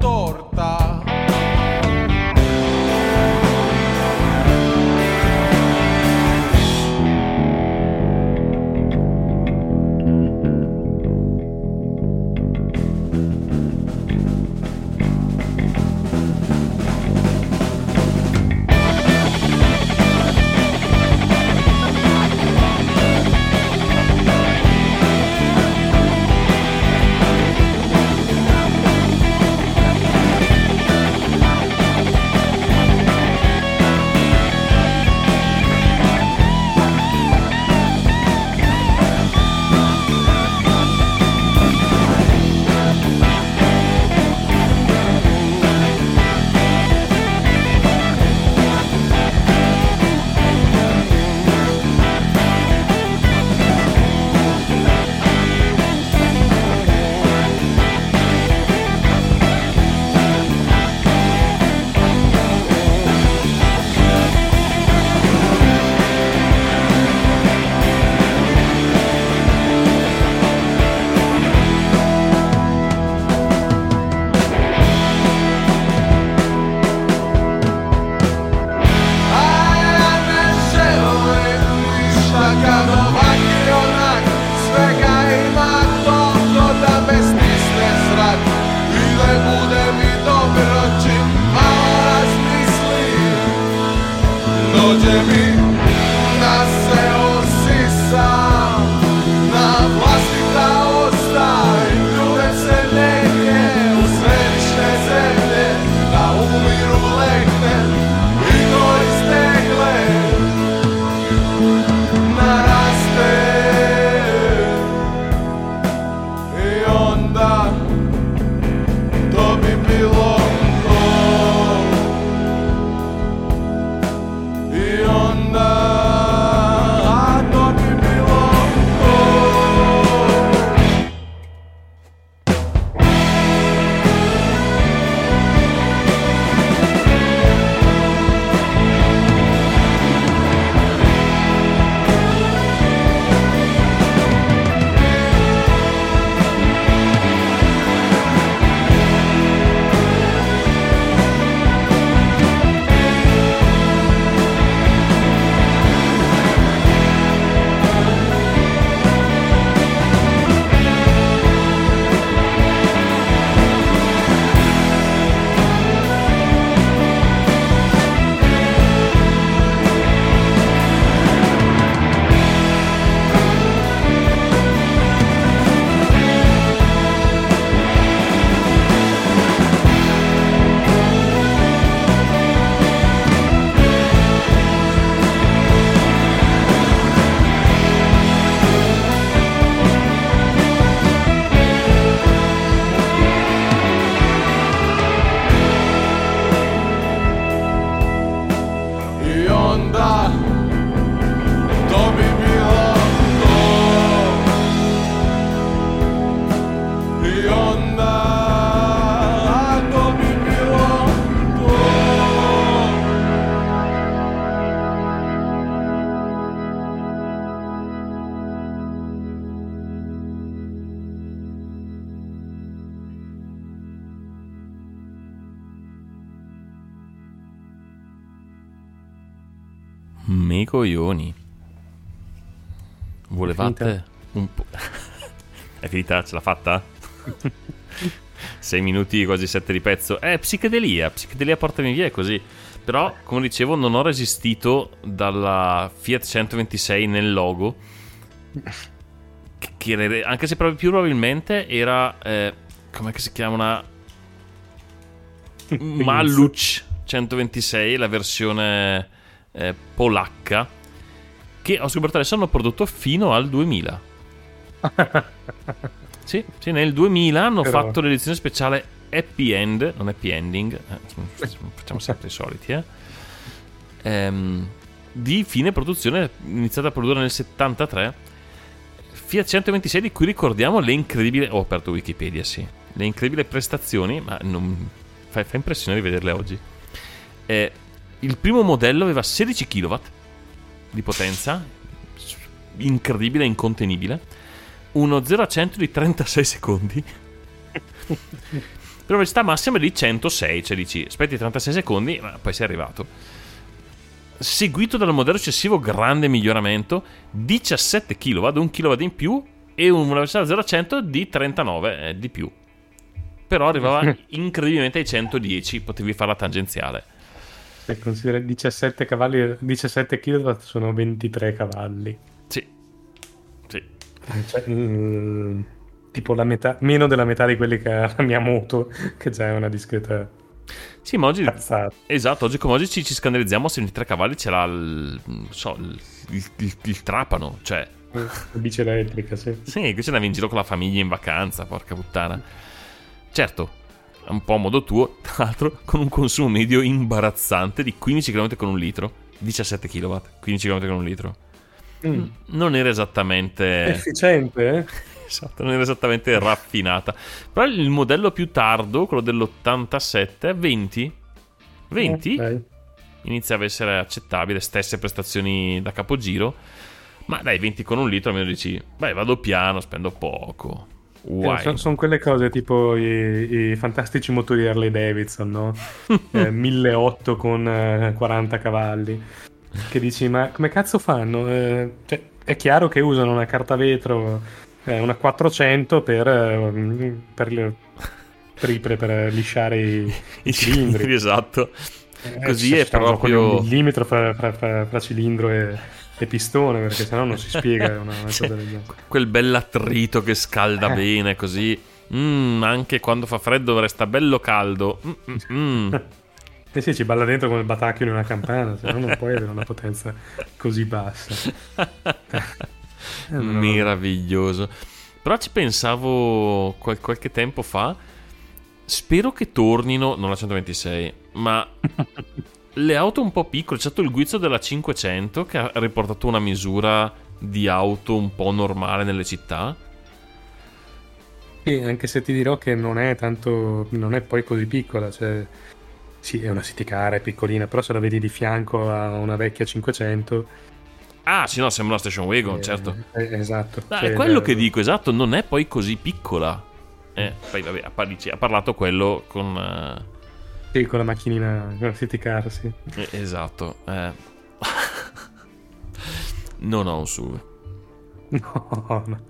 torta. È finita? Ce l'ha fatta? 6 minuti, quasi 7 di pezzo. Eh, psichedelia, psichedelia portami via, è così. Però, come dicevo, non ho resistito dalla Fiat 126 nel logo. Che anche se più probabilmente era. Eh, com'è che si chiama? Una. Maluch 126, la versione eh, polacca. Che ho scoperto adesso hanno prodotto fino al 2000. sì, sì, nel 2000 hanno Però... fatto l'edizione speciale happy end, non happy ending, eh, facciamo sempre i soliti, eh. ehm, di fine produzione, iniziata a produrre nel 73. Fiat 126 di cui ricordiamo le incredibili... Ho aperto Wikipedia, sì. Le incredibili prestazioni, ma non... fa, fa impressione rivederle oggi. Eh, il primo modello aveva 16 kW di potenza, incredibile, incontenibile. Uno 0 a 100 di 36 secondi. La velocità massima è di 106, cioè dici aspetti 36 secondi, ma poi sei arrivato. Seguito dal modello successivo, grande miglioramento, 17 kW, 1 kW in più e una velocità 0 a 100 di 39 eh, di più. Però arrivava incredibilmente ai 110, potevi fare la tangenziale. Se consideri 17 cavalli, 17 kW sono 23 cavalli. Cioè, mm, tipo la metà, meno della metà di quelli che ha la mia moto, che già è una discreta. Sì, ma oggi. Cazzata. Esatto, oggi come oggi ci, ci scandalizziamo se 23 cavalli c'era il. non so, il, il, il, il trapano, cioè. La bici elettrica, sì. Sì, qui ce andavi in giro con la famiglia in vacanza, porca puttana. Certo, un po' a modo tuo, tra l'altro con un consumo medio imbarazzante di 15 km con un litro, 17 kW, 15 km con un litro. Mm. Non era esattamente... Efficiente, eh? Esatto, non era esattamente raffinata. Però il modello più tardo, quello dell'87, 20. 20 Ok. iniziava a essere accettabile, stesse prestazioni da capogiro. Ma dai, 20 con un litro almeno dici, beh, vado piano, spendo poco. Guai. sono, sono quelle cose tipo i, i fantastici motori Harley Davidson, no? Eh, 1008 con eh, 40 cavalli. Che dici, ma come cazzo fanno? Eh, cioè, è chiaro che usano una carta vetro, eh, una 400 per, eh, per, per, per- per lisciare i, I cilindri. esatto. Eh, Così è proprio- un millimetro fra, fra- fra- fra cilindro e, e pistone, perché sennò non si spiega una, una cosa del genere. Quel bell'attrito che scalda Eh. bene così. Mm, anche quando fa freddo resta bello caldo. Mm, mm, mm. Eh sì, ci balla dentro come il batacchio in una campana, se no non puoi avere una potenza così bassa. Eh, Meraviglioso. Però ci pensavo qual- qualche tempo fa. Spero che tornino, non la 126, ma le auto un po' piccole. C'è stato il guizzo della 500 che ha riportato una misura di auto un po' normale nelle città. Sì, anche se ti dirò che non è tanto, non è poi così piccola, cioè sì, è una city car, è piccolina, però se la vedi di fianco a una vecchia 500, Ah, sì, no, sembra una station wagon, eh, certo. eh, esatto. Ah, cioè, è quello eh, che dico, esatto, non è poi così piccola. Eh, poi vabbè, ha, par- ha parlato quello con... eh, Sì, con la macchinina, con la city car, sì. eh, esatto. eh. non ho un SUV. No, no.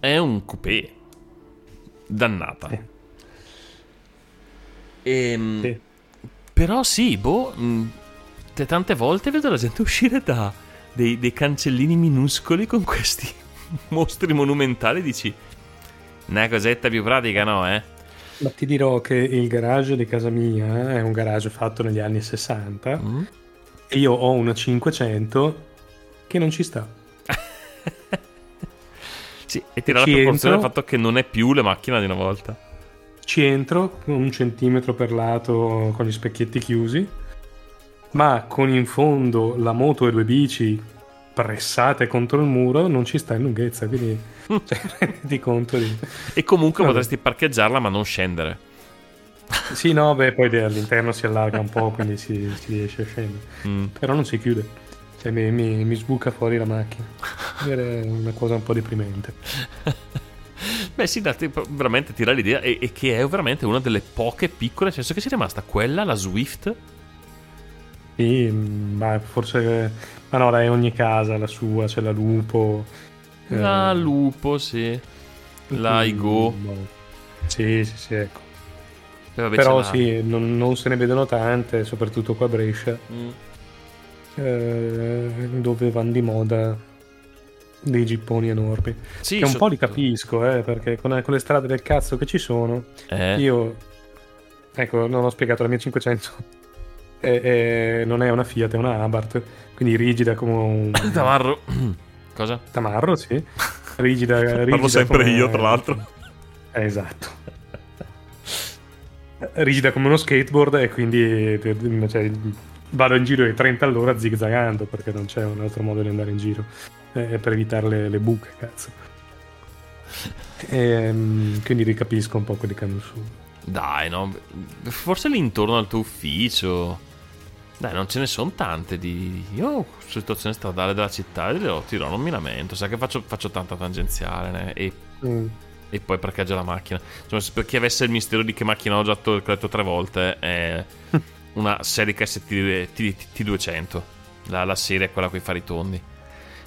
È un coupé. Dannata. Sì. Ehm, Sì. Però sì, boh, mh, te- tante volte vedo la gente uscire da dei, dei cancellini minuscoli con questi mostri monumentali. Dici, una cosetta più pratica, no, eh? Ma ti dirò che il garage di casa mia è un garage fatto negli anni 60 Mm? e io ho una 500 che non ci sta. Sì, e tira la proporzione del entro. fatto che non è più la macchina di una volta. Ci entro con un centimetro per lato con gli specchietti chiusi, ma con in fondo la moto e due bici pressate contro il muro non ci sta in lunghezza, quindi cioè, renditi conto di... E comunque Vabbè. potresti parcheggiarla ma non scendere. Sì, no, beh, poi all'interno si allarga un po', quindi si, si riesce a scendere. Mm. Però non si chiude. Cioè mi, mi, mi sbuca fuori la macchina. È una cosa un po' deprimente. Beh sì, date, veramente tira l'idea e, e che è veramente una delle poche piccole, nel senso che sia rimasta quella, la Swift. Sì, ma forse... Ma no, dai, ogni casa la sua, c'è la lupo. eh, La Lupo, sì. la Igo. No. Sì, sì, sì, ecco. Però la- sì, non, non se ne vedono tante, soprattutto qua a Brescia, Mm. eh, dove vanno di moda dei gipponi enormi. Sì, che un so- po' li capisco, eh, perché con, con le strade del cazzo che ci sono, Eh, io, ecco, non ho spiegato la mia 500. E- e non è una Fiat, è una Abarth, quindi rigida come un Tamarro. Cosa? tamarro, sì. Rigida, rigida Parlo sempre come- io, tra l'altro. Eh, esatto. Rigida come uno skateboard e quindi cioè, vado in giro ai 30 all'ora zigzagando perché non c'è un altro modo di andare in giro eh, per evitare le, le buche, cazzo. Ehm, quindi ricapisco un po' quelli che hanno su. Dai, no. Forse lì intorno al tuo ufficio. Dai, non ce ne sono tante di. Io, situazione stradale della città, dirò, tiro, non mi lamento. Sai che faccio, faccio tanta tangenziale né? e, Mm. e poi parcheggio la macchina. Insomma, se per chi avesse il mistero di che macchina ho già to- detto tre volte, è una Serica ST, T, 200 La, la serie è quella con i fari tondi.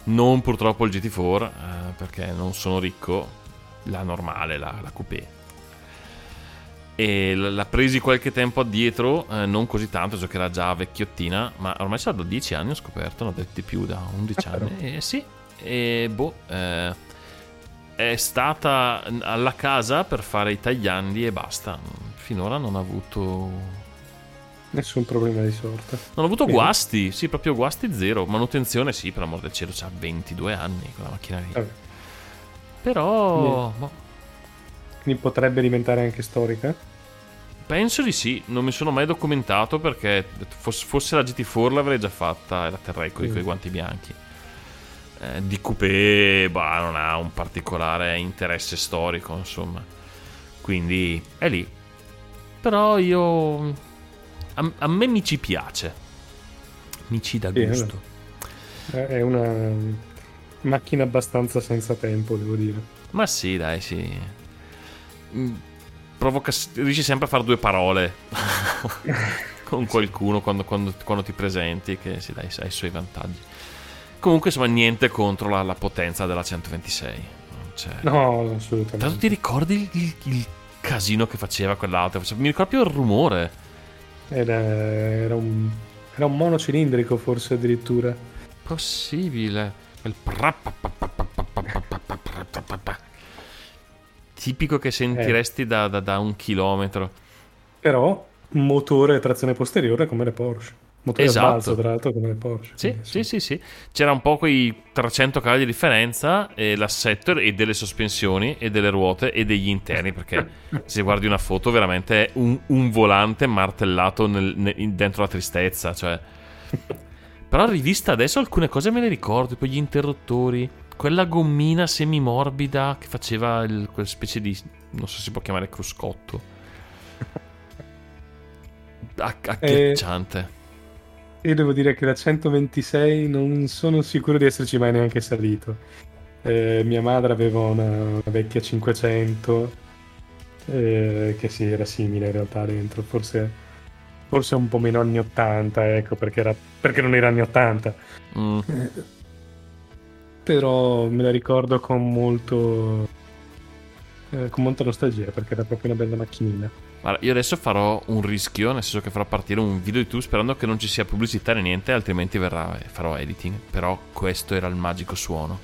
Non purtroppo il GT4, eh, perché non sono ricco. La normale, la, la coupé. E l'ha presi qualche tempo addietro, eh, non così tanto, so che era già vecchiottina, ma ormai sarà da 10 anni, ho scoperto, ne ho detti più da 11 Ah, anni. E sì, e boh, eh, è stata alla casa per fare i tagliandi e basta. Finora non ha avuto Nessun problema di sorta. non ho avuto Bene. guasti, sì, proprio guasti zero. Manutenzione, sì, per amor del cielo, c'ha 22 anni quella macchina lì. Vabbè. Però, boh, Quindi potrebbe diventare anche storica. penso di sì. Non mi sono mai documentato perché fosse, la GT4 l'avrei già fatta e la terrei con Mm. i guanti bianchi. Eh, di coupé, bah, non ha un particolare interesse storico, insomma. Quindi è lì. Però io. A, a me mi ci piace. Mi ci dà gusto. Eh, È una macchina abbastanza senza tempo, devo dire. Ma sì, dai, sì. Mm, Provoca, riesci sempre a fare due parole con qualcuno quando, quando- quando ti presenti, che sì, dai, hai i suoi vantaggi. Comunque, insomma, niente contro la, la potenza della 126. Non c'è. No, assolutamente. Tanto ti ricordi il, il- il casino che faceva quell'auto? Mi ricordo più il rumore. Era, era un, era un monocilindrico, forse addirittura. Possibile. Quel Tipico che sentiresti da, da- da un chilometro. Però motore e trazione posteriore come le Porsche. Motore Esatto. a balzo, tra l'altro, come le Porsche. Sì, sì, sì, sì. C'era un po' quei 300 cavalli di differenza e l'assetto e delle sospensioni e delle ruote e degli interni perché se guardi una foto veramente è un, un volante martellato nel- nel- dentro la tristezza, cioè... Però rivista adesso alcune cose me le ricordo, poi gli interruttori, quella gommina semimorbida che faceva il, quel specie di... non so se si può chiamare cruscotto. Acc- Agghiacciante. Io devo dire che la 126 non sono sicuro di esserci mai neanche salito. Eh, mia madre aveva una, una vecchia 500 eh, che sì, era simile in realtà dentro, forse, forse un po' meno anni 80, ecco, perché, era, perché non era anni 80. Mm. Però me la ricordo con molto... eh, con molta nostalgia perché era proprio una bella macchinina. Guarda, io adesso farò un rischio, nel senso che farò partire un video di tu sperando che non ci sia pubblicità né niente, altrimenti verrà, farò editing. Però questo era il magico suono.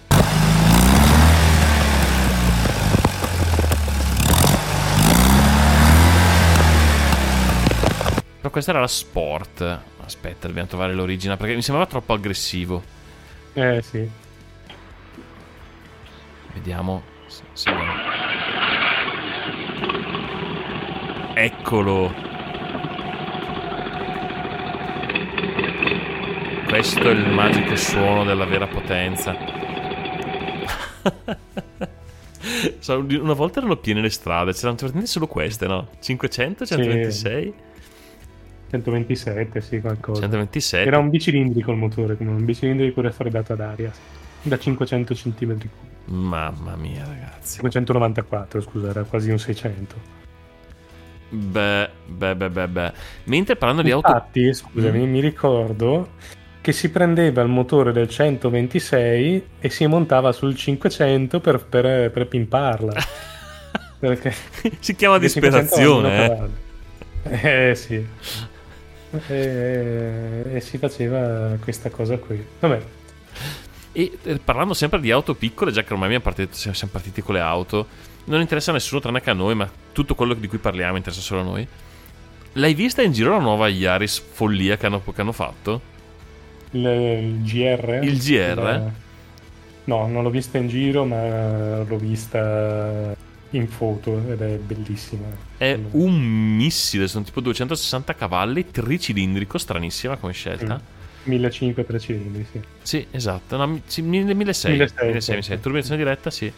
Però questa era la sport. Aspetta, dobbiamo trovare l'origine perché mi sembrava troppo aggressivo. Eh sì. Vediamo se, se abbiamo- Eccolo. Questo è il magico suono della vera potenza. Una volta erano piene le strade, c'erano praticamente solo queste, no? 500, 126, 127, sì, qualcosa. 127. Era un bicilindrico il motore, come un bicilindrico raffreddato ad aria. Da 500 cm. Mamma mia, ragazzi. 594, scusa, era quasi un 600. Beh, beh, beh, beh, beh. Mentre parlando di auto... Infatti, scusami, Mm. mi ricordo che si prendeva il motore del 126 e si montava sul 500 per, per, per pimparla. Perché si chiama il 500 disperazione, eh. Eh sì. E, e si faceva questa cosa qui. Vabbè, E eh, parlando sempre di auto piccole, già che ormai siamo partiti con le auto, non interessa a nessuno tranne che a noi, ma tutto quello di cui parliamo interessa solo a noi. L'hai vista in giro la nuova Yaris follia che hanno, che hanno fatto? il, il GR. Il GR? no, non l'ho vista in giro, ma l'ho vista in foto ed è bellissima. È un missile, sono tipo 260 cavalli, tricilindrico, stranissima come scelta. 1500 3 cilindri, sì. Sì, esatto, no, mi- sì, 1600, 1600, 1600, sì. turbinazione diretta, sì.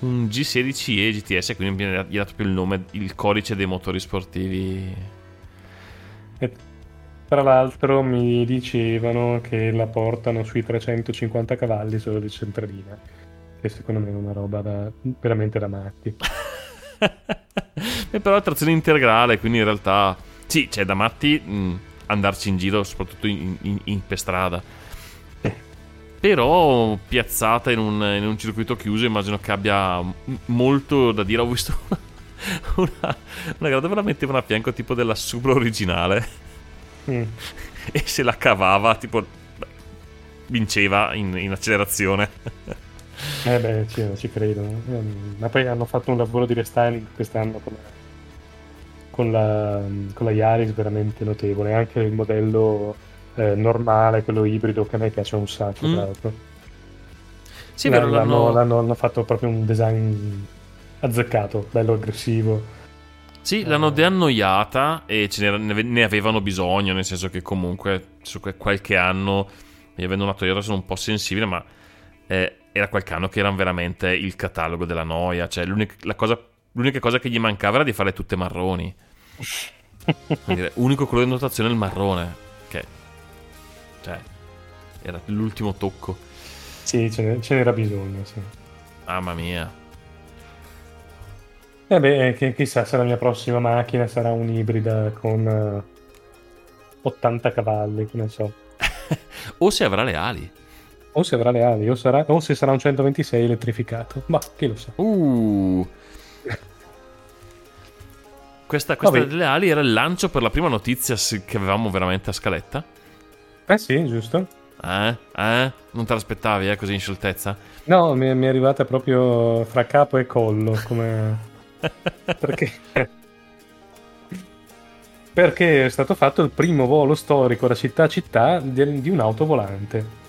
Un G16E GTS, quindi gli ha dato proprio il nome, il codice dei motori sportivi. E tra l'altro mi dicevano che la portano sui 350 cavalli solo di centralina. Che secondo me è una roba da, veramente da matti. e però è trazione integrale, quindi in realtà sì, c'è da matti mh, andarci in giro, soprattutto in, in- in- per strada. Però piazzata in un, in un circuito chiuso, immagino che abbia molto da dire. Ho visto una, una, una gradova la mettevano a fianco tipo della Supra originale Mm. e se la cavava, tipo vinceva in, in accelerazione. Eh beh, ci, ci credo. Ehm, Ma poi hanno fatto un lavoro di restyling quest'anno con con la, con la Yaris veramente notevole. Anche il modello eh, normale, quello ibrido, che a me piace un sacco, Mm. tra l'altro. Sì, vero, l'hanno, l'hanno- l'hanno- hanno fatto proprio un design azzeccato, bello aggressivo. Sì, l'hanno deannoiata e ne, ne avevano bisogno, nel senso che comunque su qualche anno, io avendo una Toyota sono un po' sensibile, ma eh, era qualche anno che erano veramente il catalogo della noia, cioè l'unica, la cosa, l'unica cosa che gli mancava era di fare tutte marroni. Dire, unico colore di notazione è il marrone, cioè, era l'ultimo tocco. Sì, ce, ne- ce n'era bisogno, sì. Mamma mia. E beh, che, chissà se la mia prossima macchina sarà un'ibrida con eh, 80 cavalli, che ne so. O se avrà le ali. O se avrà le ali, o, sarà- o se sarà un 126 elettrificato. Ma chi lo sa. Uh. Questa, questa delle ali era il lancio per la prima notizia che avevamo veramente a scaletta. Eh sì, giusto. Eh? Eh? Non te l'aspettavi, eh, così in scioltezza? No, mi, mi è arrivata proprio fra capo e collo, come... Perché... Perché è stato fatto il primo volo storico da città a città di, di un'auto volante.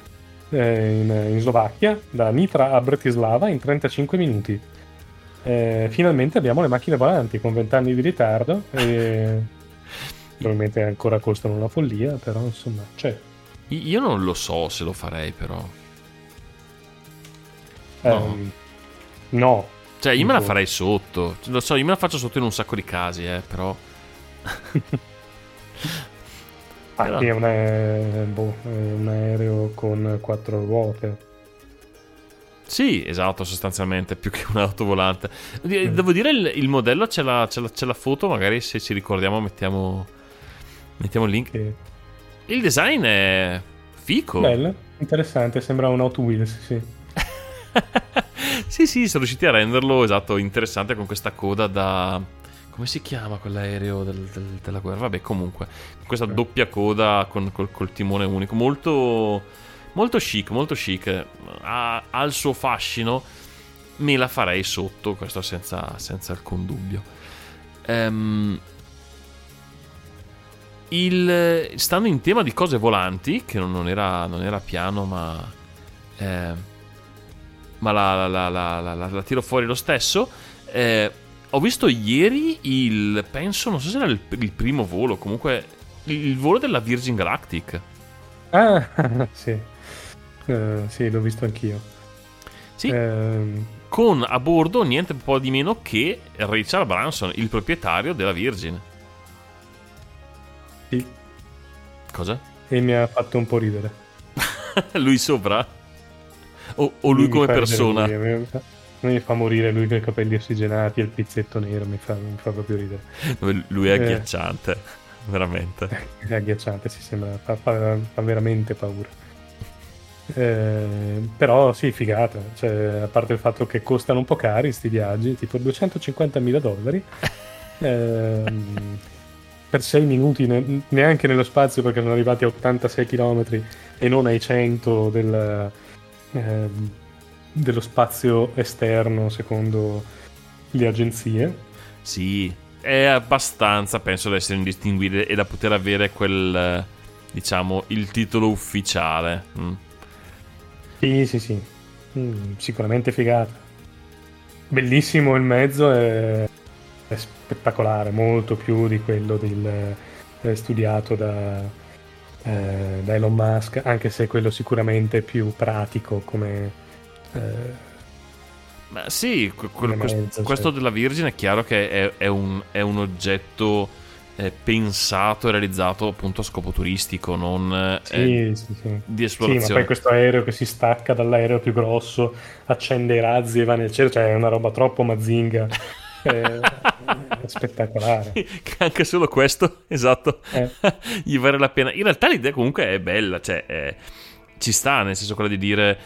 Eh, in, in Slovacchia, da Nitra a Bratislava in 35 minuti. Eh, finalmente abbiamo le macchine volanti con 20 anni di ritardo e probabilmente ancora costano una follia, però insomma c'è. Io non lo so se lo farei, però. No. Ehm, no. Cioè, io me la farei sotto. Lo so, io me la faccio sotto in un sacco di casi, eh, però. Ah, Però- è un, ae- boh, è un aereo con quattro ruote. Sì, esatto, sostanzialmente, più che un'auto volante. Di- Mm. Devo dire, il, il modello c'è la, c'è, la, c'è la foto, magari se ci ricordiamo mettiamo, mettiamo il link. Che... Il design è fico. Bello, interessante, sembra un Hot Wheels, sì. sì, sì, sono riusciti a renderlo esatto, interessante con questa coda da. Come si chiama quell'aereo del- del- della guerra? Vabbè, comunque, con questa doppia coda con, col, col timone unico. Molto, molto chic, molto chic. Ha, ha il suo fascino. Me la farei sotto, questo senza, senza alcun dubbio. Ehm, il, stando in tema di cose volanti, che non, era, non era piano, ma. eh, ma la, la- la- la- tiro fuori lo stesso. Eh, ho visto ieri il. Penso, non so se era il, il primo volo, comunque. Il, il volo della Virgin Galactic. Ah, sì. Eh, sì, l'ho visto anch'io. Sì, Ehm, con a bordo niente po' di meno che Richard Branson, il proprietario della Virgin. Sì, Cosa? e mi ha fatto un po' ridere. lui sopra? O, o lui Mi come persona? lui, Mi fa, morire lui con i capelli ossigenati e il pizzetto nero, mi fa, mi fa proprio ridere. Lui è Eh. agghiacciante. veramente. È agghiacciante, si sembra, fa, fa- fa veramente paura. Eh, però sì, figata, cioè, a parte il fatto che costano un po' cari sti viaggi, tipo 250.000 dollari, ehm, per 6 minuti ne- neanche nello spazio perché sono arrivati a 86 km e non ai 100 del, ehm, dello spazio esterno secondo le agenzie. Sì, è abbastanza, penso, da essere indistinguibile e da poter avere quel, eh, diciamo, il titolo ufficiale. Mm. Sì, sì, sì. Mm, sicuramente figata. Bellissimo il mezzo, è, è spettacolare, molto più di quello del, eh, studiato da, eh, da Elon Musk, anche se quello sicuramente è più pratico come... eh, Ma sì, que- que- Come quest- mezzo, questo della Virgine è chiaro che è, è un, è un oggetto eh, pensato e realizzato appunto a scopo turistico, non eh, Sì, sì, sì. di Sì, ma esplorazione. poi questo aereo che si stacca dall'aereo più grosso, accende i razzi e va nel cielo, cioè è una roba troppo mazinga. Eh, è spettacolare. Che anche solo questo, esatto, Eh. gli vale la pena. In realtà l'idea comunque è bella, cioè è- ci sta, nel senso quello di dire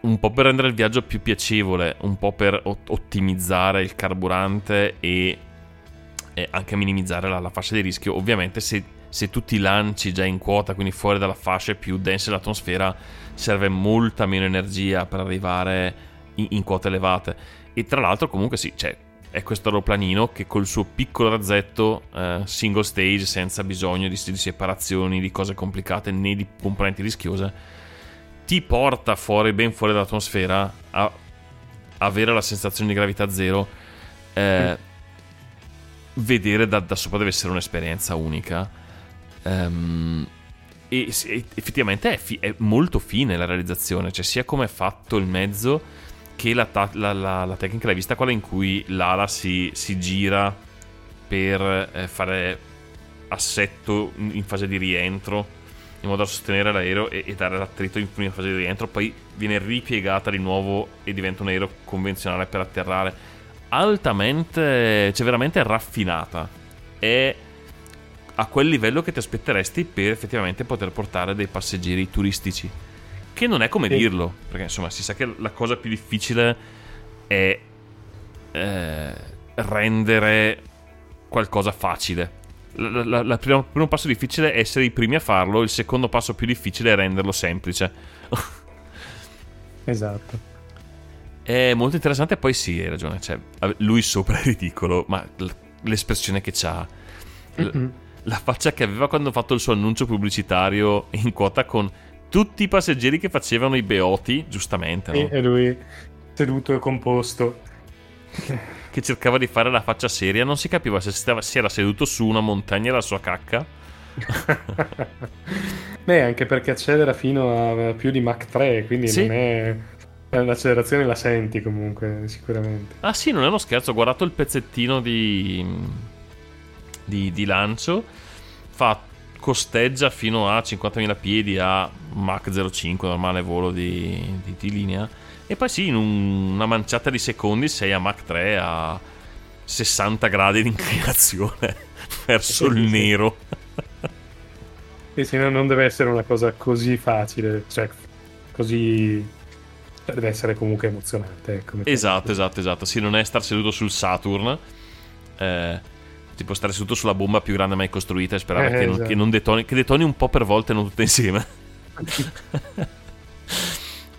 un po' per rendere il viaggio più piacevole, un po' per ot- ottimizzare il carburante e, e anche minimizzare la, la fascia di rischio. Ovviamente se, se tu ti lanci già in quota, quindi fuori dalla fascia più densa dell'atmosfera, serve molta meno energia per arrivare in, in quote elevate. E tra l'altro comunque sì, cioè, è questo aeroplanino che col suo piccolo razzetto eh, single stage, senza bisogno di, di separazioni, di cose complicate né di componenti rischiose, ti porta fuori, ben fuori dall'atmosfera, a avere la sensazione di gravità zero. eh, Vedere da, da sopra deve essere un'esperienza unica. Ehm, e, e effettivamente è, fi- è molto fine la realizzazione, cioè sia come è fatto il mezzo che la, ta- la- la- la tecnica l'hai vista quella in cui l'ala si, si gira per eh, fare assetto in fase di rientro in modo da sostenere l'aereo e, e dare l'attrito in prima fase di rientro poi viene ripiegata di nuovo e diventa un aereo convenzionale per atterrare. Altamente cioè veramente raffinata. È a quel livello che ti aspetteresti per effettivamente poter portare dei passeggeri turistici che non è come Sì. dirlo perché insomma si sa che la cosa più difficile è eh, rendere qualcosa facile il primo passo difficile è essere i primi a farlo il secondo passo più difficile è renderlo semplice Esatto. È molto interessante, poi sì, hai ragione. Cioè, lui sopra è ridicolo, ma l'espressione che ha, Mm-mm. la faccia che aveva quando ha fatto il suo annuncio pubblicitario in quota con tutti i passeggeri che facevano i beoti, giustamente, no? E, lui seduto e composto. che cercava di fare la faccia seria, non si capiva se, stava- se era seduto su una montagna la sua cacca. Beh, anche perché accelera fino a più di Mach 3, quindi Sì. non è... L'accelerazione la senti comunque, sicuramente. Ah sì, non è uno scherzo, ho guardato il pezzettino di, di, di lancio, fa, costeggia fino a 50.000 piedi a Mach 05, normale volo di, di- di linea, e poi sì, in un- una manciata di secondi sei a Mach 3 a 60 gradi di inclinazione verso il nero. Sì, sì, no, non deve essere una cosa così facile, cioè così... cioè, deve essere comunque emozionante. Ecco, Esatto, esatto, esatto. Sì, non è star seduto sul Saturn. Eh, tipo stare seduto sulla bomba più grande mai costruita e sperare Eh, che, non, esatto. che non detoni, che detoni un po' per volta e non tutte insieme.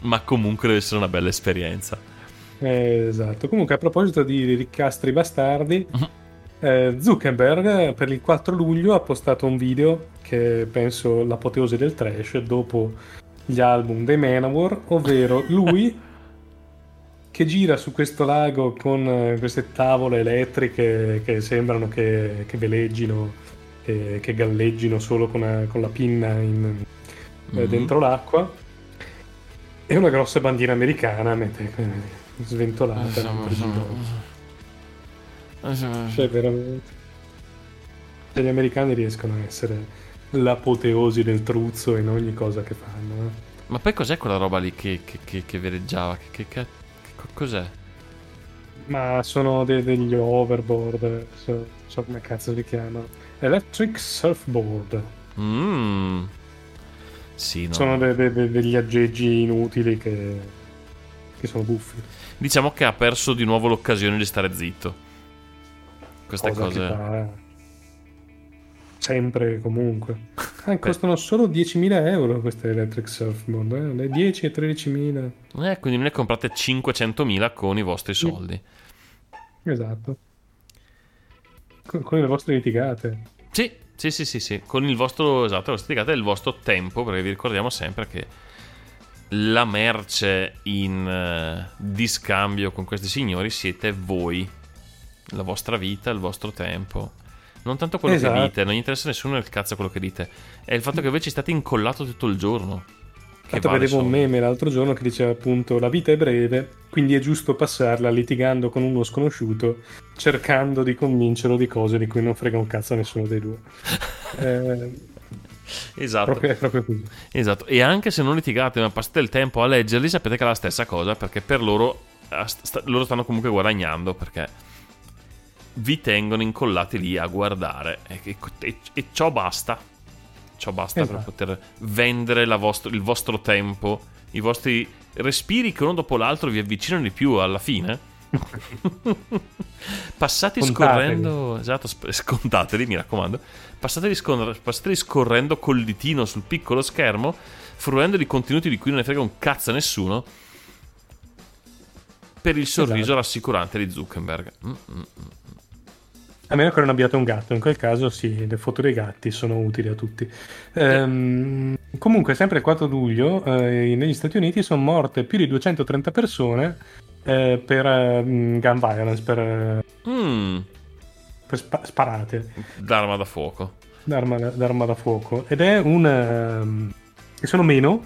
Ma comunque deve essere una bella esperienza. Eh, esatto. Comunque, a proposito di ricastri bastardi, Mhm. eh, Zuckerberg per il 4 luglio ha postato un video che penso l'apoteosi del trash dopo gli album dei Manowar, ovvero lui che gira su questo lago con eh, queste tavole elettriche che sembrano che, che veleggino, che, che galleggino solo con, una- con la pinna in- Mhm. dentro l'acqua e una grossa bandiera americana mentre, eh, sventolata gira. Cioè, veramente. Cioè, gli americani riescono a essere l'apoteosi del truzzo in ogni cosa che fanno. eh. Ma poi cos'è quella roba lì che, che, che, che veleggiava? Che, che, che- cos'è? Ma sono de- degli overboard, so, so come cazzo si chiamano. Electric surfboard. Mm. Sì, no. Sono de- de- de- degli aggeggi inutili che, che sono buffi. Diciamo che ha perso di nuovo l'occasione di stare zitto. Queste Cosa cose. sempre e comunque. Ah, costano solo 10.000 euro queste electric surfboard, eh? le 10 e 13.000. Eh, quindi ne comprate 500.000 con i vostri soldi. Esatto. Con, con le vostre litigate. Sì, sì, sì, sì, sì. Con il vostro, esatto, litigata e il vostro tempo, perché vi ricordiamo sempre che la merce in eh, di scambio con questi signori siete voi. La vostra vita, il vostro tempo. Non tanto quello Esatto. che dite, non gli interessa nessuno il cazzo quello che dite. È il fatto che voi ci state incollato tutto il giorno. Tanto vale vedevo un soldi. meme l'altro giorno che diceva appunto la vita è breve, quindi è giusto passarla litigando con uno sconosciuto, cercando di convincerlo di cose di cui non frega un cazzo a nessuno dei due. Eh, Esatto. proprio, proprio così. Esatto, e anche se non litigate ma passate il tempo a leggerli, sapete che è la stessa cosa, perché per loro, eh, sta- loro stanno comunque guadagnando, perché vi tengono incollati lì a guardare, e, e- e- e ciò basta. Ciò basta per Esatto. poter vendere la vostro- il vostro tempo, i vostri respiri che uno dopo l'altro vi avvicinano di più alla fine. Passate Scontateli. scorrendo, esatto, sp- scontateli, mi raccomando. Passateli, passateli scorrendo col ditino sul piccolo schermo, fruendo di contenuti di cui non ne frega un cazzo a nessuno. Per il sorriso Esatto. rassicurante di Zuckerberg. Mm, mm, mm. A meno che non abbiate un gatto, in quel caso sì, le foto dei gatti sono utili a tutti. Ehm, comunque, sempre il 4 luglio, eh, negli Stati Uniti sono morte più di 230 persone eh, per eh, gun violence, per, eh, Mm, per spa- sparate d'arma da fuoco. d'arma, d'arma da fuoco. Ed è un... ehm, che sono meno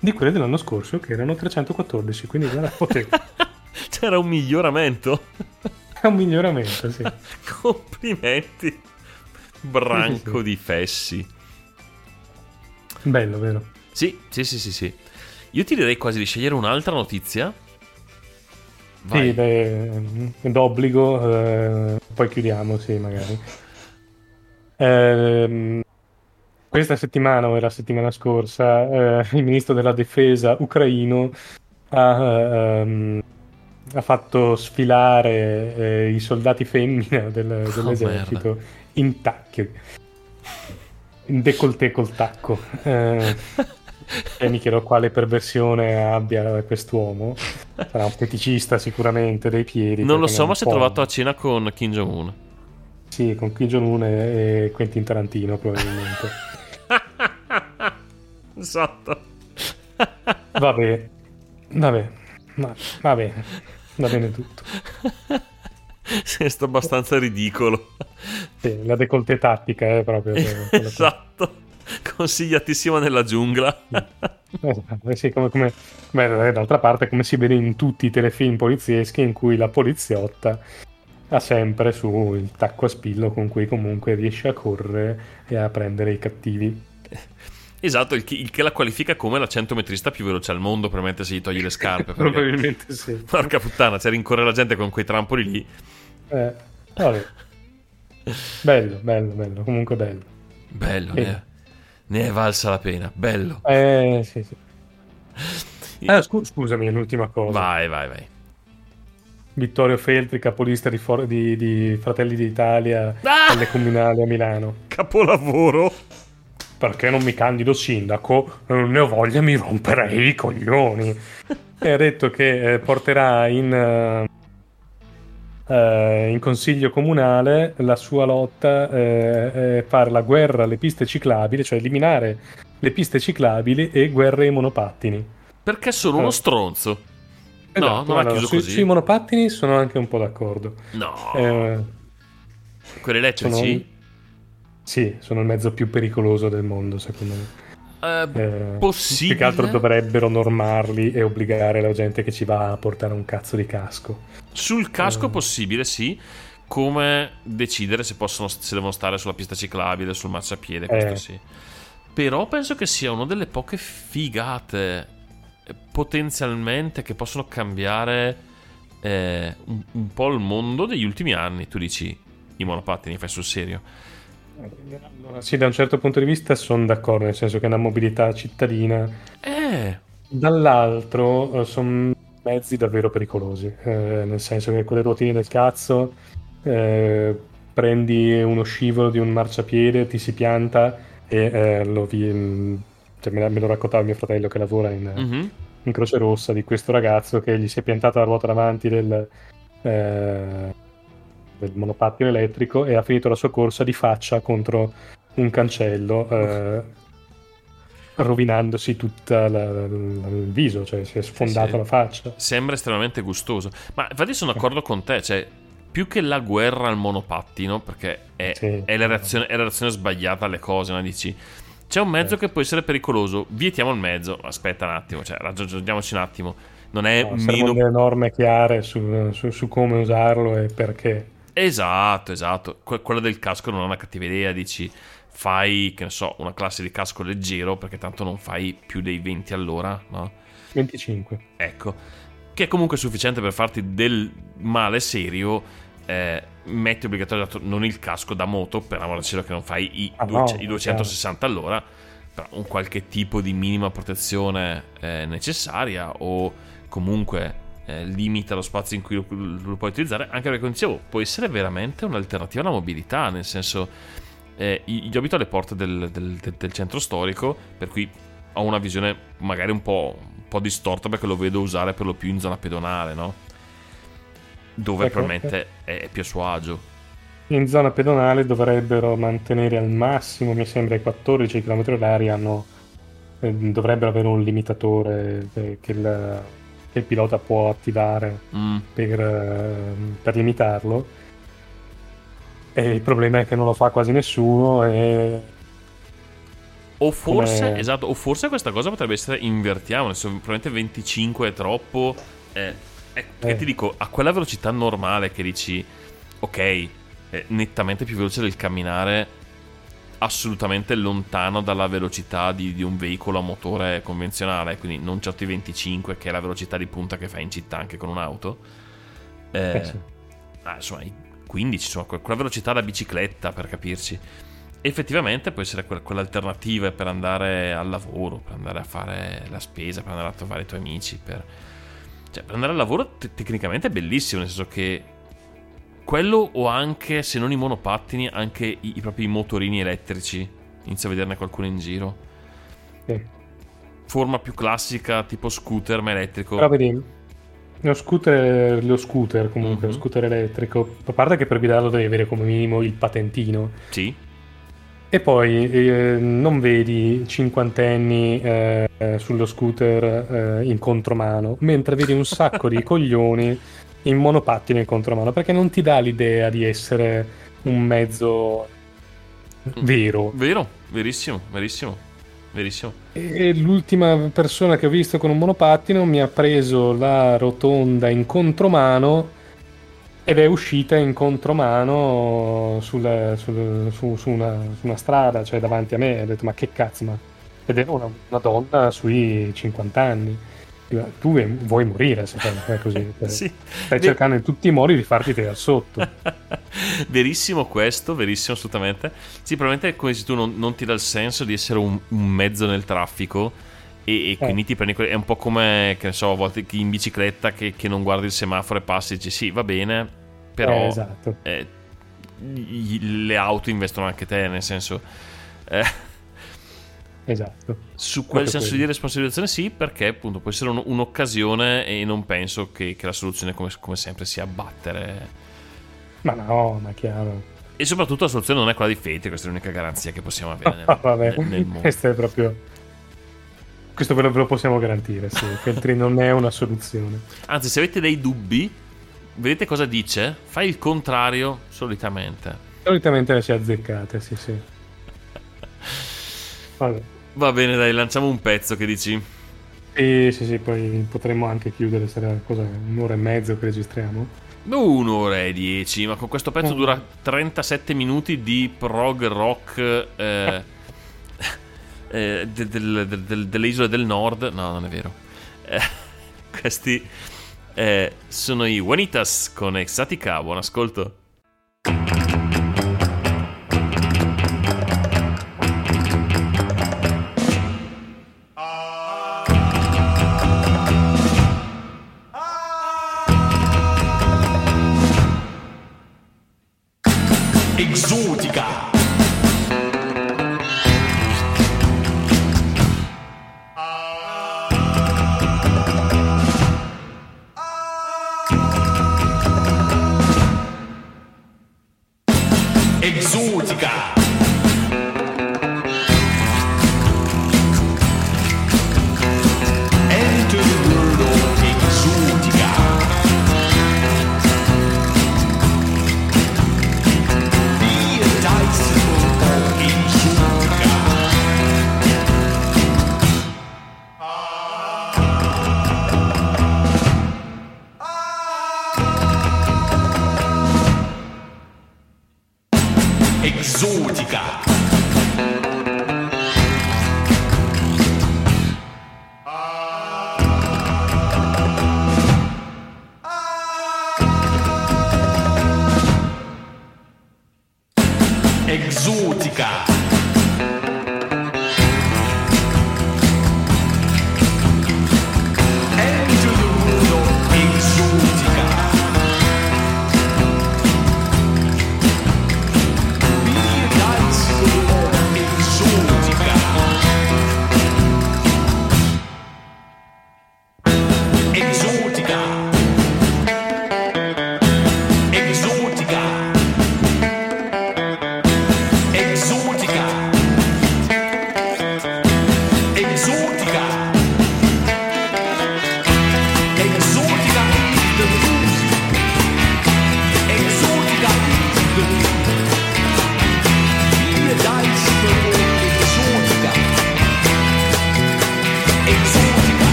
di quelle dell'anno scorso, che erano 314, quindi guarda, potete. C'era un miglioramento. È un miglioramento, sì. Complimenti. Branco di fessi. Bello, vero? Sì, sì, sì, sì, sì. Io ti direi quasi di scegliere un'altra notizia. Vai. Sì, beh, d'obbligo, eh, poi chiudiamo, sì, magari. Ehm, questa settimana o la settimana scorsa, eh, il ministro della difesa ucraino ha, ehm, ha fatto sfilare eh, i soldati femmina del- dell'esercito in tacchi, in décolleté col tacco. Eh, e mi chiedo quale perversione abbia quest'uomo. Sarà un feticista sicuramente dei piedi. non lo so, ma si è trovato a cena con Kim Jong-un. Sì, con Kim Jong-un e e Quentin Tarantino probabilmente. esatto. Vabbè, vabbè, va, va bene, va bene tutto. Sì, sto abbastanza ridicolo. Sì, la décolleté tattica è proprio... quella- quella- esatto. Consigliatissima nella giungla. Esatto, eh sì, come, come- beh, d'altra parte come si vede in tutti i telefilm polizieschi in cui la poliziotta ha sempre su il tacco a spillo con cui comunque riesce a correre e a prendere i cattivi. esatto, il che, il che la qualifica come la centometrista più veloce al mondo per mettersi gli togli le scarpe. Perché, Probabilmente sì. porca puttana, c'è rincorre la gente con quei trampoli lì. Eh, vabbè. Bello, bello, bello, comunque bello. Bello, Sì. ne, è, ne è valsa la pena. Bello. Eh, sì, sì. Ah, scu- scusami, l'ultima cosa. Vai, vai, vai. Vittorio Feltri, capolista di, For- di- di Fratelli d'Italia Ah! alle comunali a Milano. Capolavoro. Perché non mi candido sindaco? Non ne ho voglia, mi romperei i coglioni. e ha detto che eh, porterà in, eh, eh, in consiglio comunale la sua lotta eh, fare la guerra alle piste ciclabili, cioè eliminare le piste ciclabili e guerre ai monopattini. Perché sono uno Eh. stronzo. No, Esatto, non ha allora, chiuso sui, così. sui monopattini sono anche un po' d'accordo. No. Eh, Quelli elettrici? sono, sì, sono il mezzo più pericoloso del mondo, secondo me. Eh, Eh, possibile. Più che altro dovrebbero normarli e obbligare la gente che ci va a portare un cazzo di casco. Sul casco Eh. possibile, sì. Come decidere se, possono, se devono stare sulla pista ciclabile, sul marciapiede, questo Eh. sì. Però penso che sia una delle poche figate eh, potenzialmente che possono cambiare eh, un, un po' il mondo degli ultimi anni. Tu dici i monopattini, fai sul serio. Allora, sì, da un certo punto di vista sono d'accordo, nel senso che è una mobilità cittadina. Eh, Dall'altro eh, sono mezzi davvero pericolosi, eh, nel senso che con le ruotine del cazzo eh, prendi uno scivolo di un marciapiede, ti si pianta e eh, lo vi- cioè, me, me lo raccontava mio fratello che lavora in, mhm. in Croce Rossa di questo ragazzo che gli si è piantata la ruota davanti del, eh, del monopattino elettrico e ha finito la sua corsa di faccia contro un cancello, eh, rovinandosi tutto il viso, cioè si è sfondato sì. la faccia. sembra estremamente gustoso. Ma infatti sono d'accordo con te, cioè più che la guerra al monopattino, perché è, Sì. è la, reazione, è la reazione sbagliata alle cose, no? dici c'è un mezzo che può essere pericoloso, vietiamo il mezzo. Aspetta un attimo, cioè ragioniamoci un attimo. Non è No, meno delle norme chiare su, su- su come usarlo e perché. Esatto, esatto. Que- quella del casco non è una cattiva idea, dici fai, che ne so, una classe di casco leggero perché tanto non fai più dei 20 all'ora, no? 25. Ecco, che è comunque sufficiente per farti del male serio. Eh, metti obbligatorio non il casco da moto, per amore del cielo che non fai i, Ah, due- no, i 260 all'ora, però un qualche tipo di minima protezione eh, necessaria o comunque eh, limita lo spazio in cui lo, lo puoi utilizzare, anche perché come dicevo può essere veramente un'alternativa alla mobilità, nel senso eh, io abito alle porte del, del- del- del centro storico, per cui ho una visione magari un po', un po' distorta perché lo vedo usare per lo più in zona pedonale, no? Dove Ecco, probabilmente è più a suo agio. In zona pedonale dovrebbero mantenere al massimo, mi sembra, i 14 km orari hanno, eh, dovrebbero avere un limitatore eh, che il, che il pilota può attivare Mm, per, eh, per limitarlo. E il problema è che non lo fa quasi nessuno e O forse, Come- esatto, o forse questa cosa potrebbe essere invertiamo, probabilmente 25 è troppo. Eh, eh, Eh. ti dico, a quella velocità normale che dici, ok, è nettamente più veloce del camminare, assolutamente lontano dalla velocità di, di un veicolo a motore convenzionale, quindi non certo i 25 che è la velocità di punta che fai in città anche con un'auto. Eh, Eh sì. ah, insomma, i 15, insomma, que- quella velocità da bicicletta per capirci. Effettivamente può essere que- quell'alternativa per andare al lavoro, per andare a fare la spesa, per andare a trovare i tuoi amici. Per, cioè, per andare al lavoro te- tecnicamente è bellissimo, nel senso che quello o anche, se non i monopattini, anche i, i propri motorini elettrici. Inizio a vederne qualcuno in giro. sì. Forma più classica, tipo scooter ma elettrico. Però vedi, lo scooter, lo scooter comunque, Mhm. lo scooter elettrico, a parte che per guidarlo devi avere come minimo il patentino, Sì, e poi eh, non vedi cinquantenni eh, sullo scooter eh, in contromano, mentre vedi un sacco di coglioni in monopattino in contromano, perché non ti dà l'idea di essere un mezzo vero. vero, verissimo, verissimo, verissimo. E l'ultima persona che ho visto con un monopattino mi ha preso la rotonda in contromano ed è uscita in contromano sulla- sul- su, su una, su una strada, cioè davanti a me. Ho detto, ma che cazzo, ma... Ed era una, una donna sui 50 anni. Tu vuoi- morire se fai così. Cioè, Sì. Stai cercando in tutti i modi di farti tirare sotto. verissimo questo, verissimo assolutamente. Sì, probabilmente come dici tu non, non ti dà il senso di essere un, un mezzo nel traffico e, e quindi ti prendi è un po' come che ne so, a volte chi in bicicletta che, che non guardi il semaforo e passi e dici sì, va bene, però Eh, esatto. eh, gli- le auto investono anche te, nel senso eh, Esatto. su quel senso quello. di responsabilizzazione sì, perché appunto può essere un- un'occasione e non penso che, che la soluzione come, come sempre sia abbattere Ma no, ma chiaro. E soprattutto la soluzione non è quella di Fate, questa è l'unica garanzia che possiamo avere nel, Ah, vabbè, nel- nel mondo. questo è proprio. Questo ve lo, possiamo garantire, sì, che altri non è una soluzione. Anzi, se avete dei dubbi, vedete cosa dice? Fai il contrario solitamente. Solitamente le si azzeccate, sì, sì. Vabbè. Va bene, dai, lanciamo un pezzo che dici. Sì, sì, sì, poi potremmo anche chiudere, sarà cosa, un'ora e mezzo che registriamo. Un'ora e dieci, ma con questo pezzo Mm. dura 37 minuti di prog rock eh, eh, de- del- del- del- delle isole del nord. No, non è vero. Eh, questi Eh, sono i Juanitas con Exatica. Buon ascolto.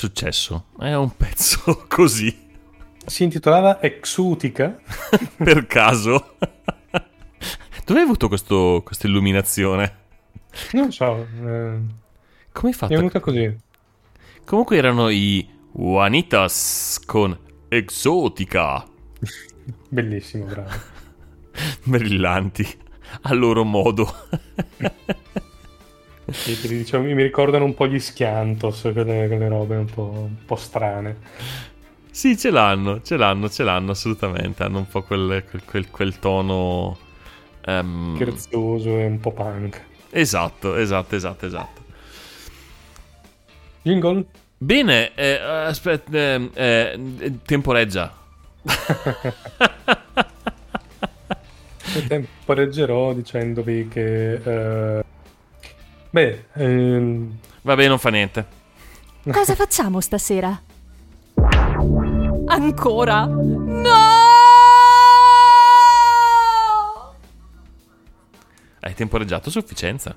Successo. È un pezzo così. Si intitolava Exotica. per caso. Dove hai avuto questo- questa illuminazione? Non so, eh, Come hai è fatto? venuta così. Comunque erano i Juanitas con Exotica. Bellissimo, bravo. Brillanti. A loro modo. Sì, dicevo, mi ricordano un po' gli schiantos, quelle, quelle robe un po', un po' strane. sì, ce l'hanno, ce l'hanno, ce l'hanno assolutamente. Hanno un po' quel, quel- quel- quel tono... ehm, Scherzoso e un po' punk. esatto, esatto, esatto, esatto. Jingle? Bene, eh, aspetta, ehm, eh, temporeggia. Temporeggerò dicendovi che... eh, beh, ehm, Vabbè, non fa niente. Cosa facciamo stasera? Ancora? No! Hai temporeggiato a sufficienza.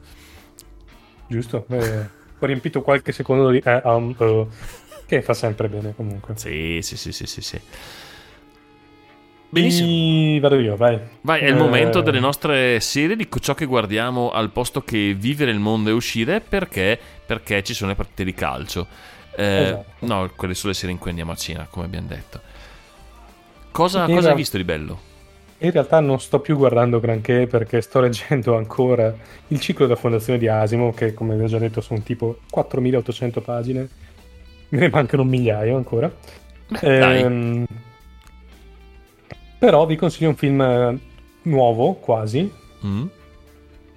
giusto. Eh, ho riempito qualche secondo di... eh, um, uh, che fa sempre bene comunque. Sì, sì, sì, sì, sì. sì. Benissimo. Benissimo. Vado io, vai. Vai, è il Eh, momento delle nostre serie, di ciò che guardiamo al posto che vivere il mondo e uscire, perché, perché ci sono le partite di calcio. Eh, Esatto. No, quelle sulle serie in cui andiamo a cena, come abbiamo detto. Cosa, cosa hai visto di bello? In realtà non sto più guardando granché perché sto leggendo ancora il ciclo della fondazione di Asimo, che come vi ho già detto sono tipo 4800 pagine. Me ne mancano un migliaio ancora. dai. Ehm, Però vi consiglio un film eh, nuovo, quasi, Mm?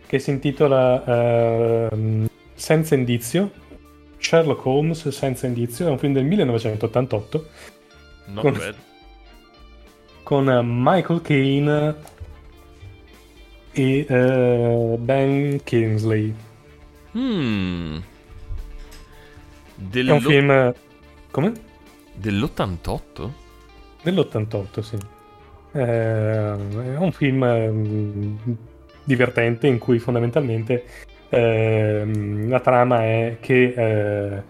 che si intitola ehm, Senza indizio. Sherlock Holmes senza indizio, è un film del 1988 Not Con- bad. con eh, Michael Caine e eh, Ben Kingsley. Mm. È un film come? Dell'88? Dell'88, sì. Eh, è un film ehm, divertente in cui fondamentalmente ehm, la trama è che eh,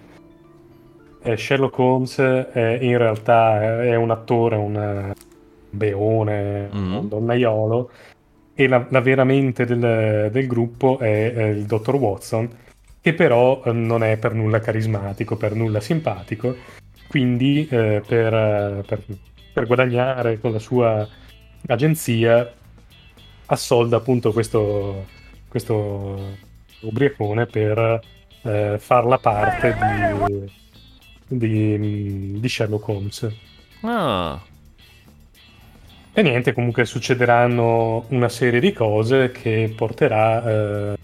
eh, Sherlock Holmes è in realtà è un attore, un beone, Mm. un donnaiolo e la, la vera mente del, del gruppo è eh, il dottor Watson che però eh, non è per nulla carismatico, per nulla simpatico quindi eh, per, eh, per- per guadagnare con la sua agenzia assolda appunto questo, questo ubriacone per eh, far la parte di, di, di Sherlock Holmes. Ah, E niente, comunque succederanno una serie di cose che porterà eh,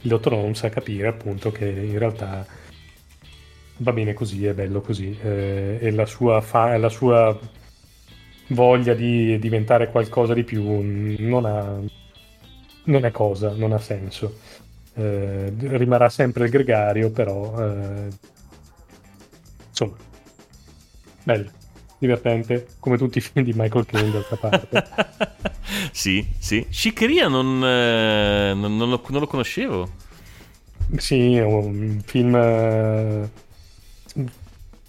il dottor Holmes a capire appunto che in realtà va bene così, è bello così, eh, e la sua, fa- la sua voglia di diventare qualcosa di più non ha, non è cosa, non ha senso. Eh, rimarrà sempre il gregario, però eh, insomma, bello, divertente, come tutti i film di Michael Caine d'altra parte. sì, sì. Shikeria non, eh, non, non lo, non lo conoscevo. Sì, è un film eh,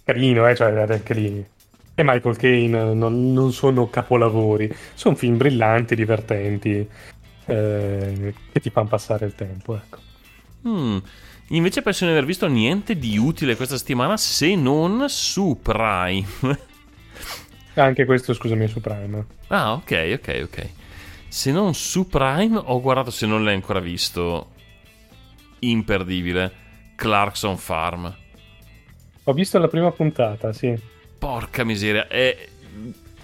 carino, eh, cioè anche lì. E Michael Caine non, non sono capolavori, sono film brillanti, divertenti, eh, che ti fanno passare il tempo, ecco. Mm. Invece penso di non aver visto niente di utile questa settimana se non su Prime. Anche questo, scusami, è su Prime. ah, ok, ok, ok. Se non su Prime, ho guardato se non l'hai ancora visto. Imperdibile. Clarkson Farm. Ho visto la prima puntata, sì. Porca miseria, è,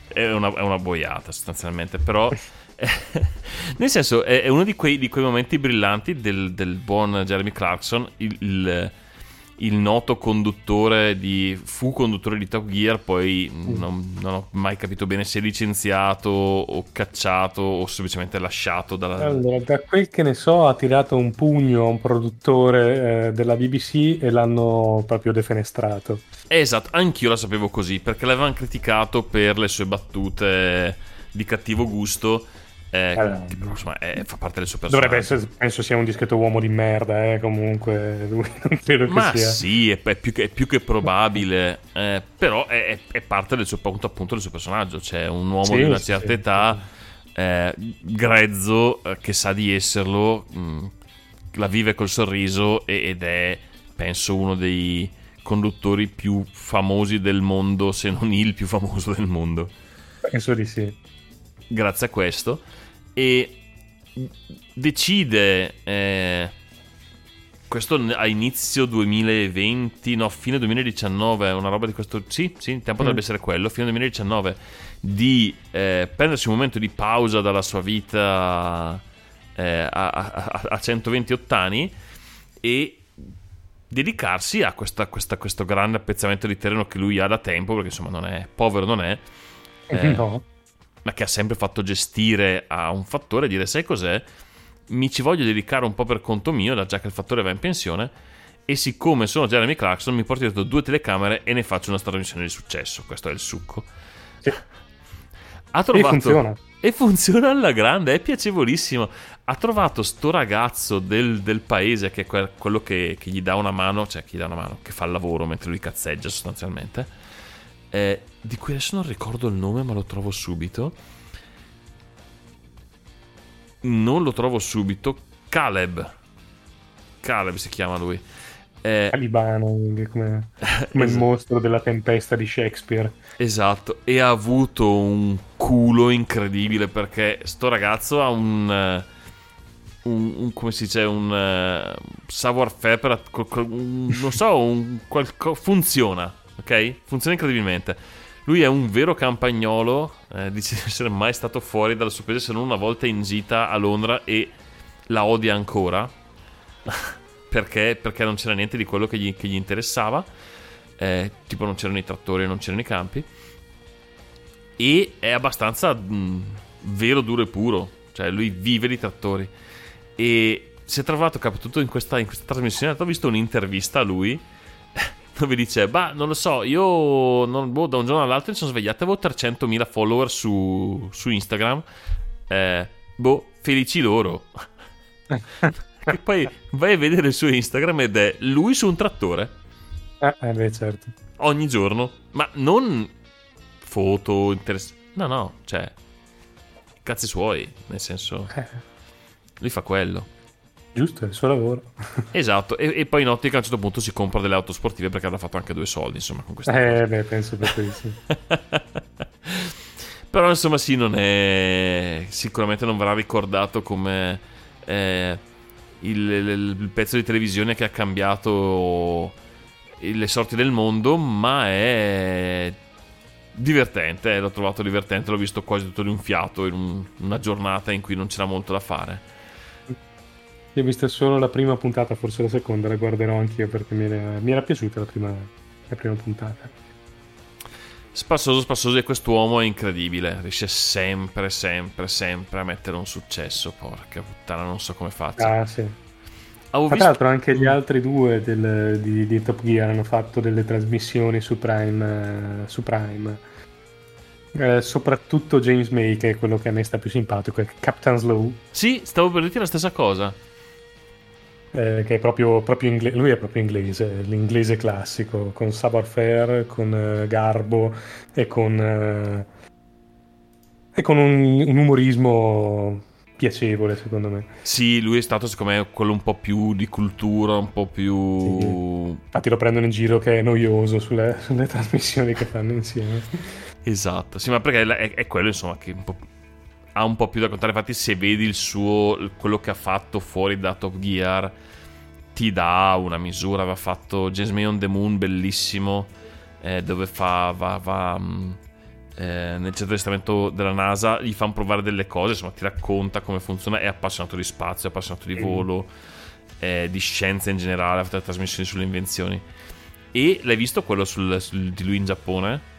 è, una, è una boiata sostanzialmente, però... nel senso, è, uno di quei, di quei momenti brillanti del, del buon Jeremy Clarkson, il, il- il noto conduttore di... fu conduttore di Top Gear, poi non, non ho mai capito bene se licenziato o cacciato o semplicemente lasciato dalla... Allora, da quel che ne so, ha tirato un pugno a un produttore eh, della BBC e l'hanno proprio defenestrato. Esatto, anch'io la sapevo così, perché l'avevano criticato per le sue battute di cattivo gusto. Eh, Allora, che però, insomma, è- fa parte del suo personaggio. Dovrebbe essere, penso sia un discreto uomo di merda, eh, comunque. Lui non credo che Ma sia. sì, è, è più che, è più che probabile, eh, però è, parte del suo, appunto, appunto, del suo personaggio. C'è un uomo Sì, di una sì, certa sì. età, eh, grezzo, eh, che sa di esserlo, mh, la vive col sorriso e- ed è, penso, uno dei conduttori più famosi del mondo, se non il più famoso del mondo. Penso di sì. grazie a questo e decide eh, questo a inizio 2020 no fine 2019 una roba di questo sì sì il tempo Mm. dovrebbe essere quello fine 2019 di eh, prendersi un momento di pausa dalla sua vita eh, a, a- a 128 anni e dedicarsi a questa- questa- questo grande appezzamento di terreno che lui ha da tempo perché insomma non è povero non è eh, no. Ma che ha sempre fatto gestire a un fattore e dire sai cos'è mi ci voglio dedicare un po' per conto mio da già che il fattore va in pensione e siccome sono Jeremy Clarkson mi porto dietro due telecamere e ne faccio una trasmissione di successo questo è il succo Sì. Ha trovato... funziona. E funziona alla grande, è piacevolissimo. Ha trovato sto ragazzo del, del paese che è quel- quello che, che gli dà una mano, cioè che gli dà una mano, che fa il lavoro mentre lui cazzeggia sostanzialmente. Eh, di cui adesso non ricordo il nome, ma lo trovo subito. Non lo trovo subito. Caleb. Caleb si chiama lui. Eh, Calibano, come, come il Esatto. mostro della tempesta di Shakespeare. Esatto, e ha avuto un culo incredibile perché sto ragazzo ha un, eh, un, un- come si dice, un eh, savoir-faire, per, col- col- un- non so, un qualco- funziona, ok? Funziona incredibilmente. Lui è un vero campagnolo, eh, dice di essere mai stato fuori dal suo paese se non una volta in gita a Londra e la odia ancora perché, perché non c'era niente di quello che gli, che gli interessava. Eh, tipo non c'erano i trattori, non c'erano i campi. E è abbastanza mh, vero, duro e puro. Cioè, lui vive di trattori. E si è trovato capito in questa, in questa trasmissione. Ho visto un'intervista a lui dove dice: Bah, non lo so, io non- boh, da un giorno all'altro mi sono svegliato avevo 300.000 follower su, su Instagram. Eh, boh, felici loro. e poi vai a vedere il suo Instagram ed è lui su un trattore Ah, eh, beh, certo. ogni giorno, ma non foto interessanti. No, no, cioè cazzi suoi, nel senso Eh, lui fa quello. Giusto, è il suo lavoro. Esatto, e, e poi in ottica a un certo punto si compra delle auto sportive perché avrà fatto anche due soldi, insomma, con questa cosa. Eh, beh, penso proprio di sì. Però insomma sì, non è... sicuramente non verrà ricordato come eh, il, il- il pezzo di televisione che ha cambiato le sorti del mondo, ma è divertente, eh, l'ho trovato divertente, l'ho visto quasi tutto di un fiato in un- una giornata in cui non c'era molto da fare. Io ho visto solo la prima puntata, forse la seconda, la guarderò anch'io perché mi era, mi era piaciuta la prima, la prima puntata. Spassoso, spassoso e quest'uomo è incredibile, riesce sempre, sempre, sempre a mettere un successo, porca puttana, non so come faccia. Ah, sì. Avevo Tra visto- l'altro anche gli altri due del- di, di Top Gear hanno fatto delle trasmissioni su Prime. eh, su Prime. Eh, soprattutto James May, che è quello che a me sta più simpatico, è Captain Slow, Sì, stavo per dirti la stessa cosa. Eh, che è proprio, proprio inglese. Lui è proprio inglese, l'inglese classico, con savoir-faire, con eh, garbo e con, eh, e con un, un umorismo piacevole, secondo me. Sì, lui è stato secondo me quello un po' più di cultura, un po' più... Infatti lo prendono in giro che è noioso sulle, sulle trasmissioni che fanno insieme. Esatto, sì, ma perché è, è quello insomma che un po' ha un po' più da contare. Infatti se vedi il suo, quello che ha fatto fuori da Top Gear, ti dà una misura. Aveva fatto James May on the Moon, bellissimo, eh, dove fa, va, va mh, eh, nel centro di testamento della NASA, gli fanno provare delle cose, insomma ti racconta come funziona, è appassionato di spazio, è appassionato di volo, eh, di scienza in generale, ha fatto le trasmissioni sulle invenzioni. E l'hai visto quello sul- sul- di lui in Giappone?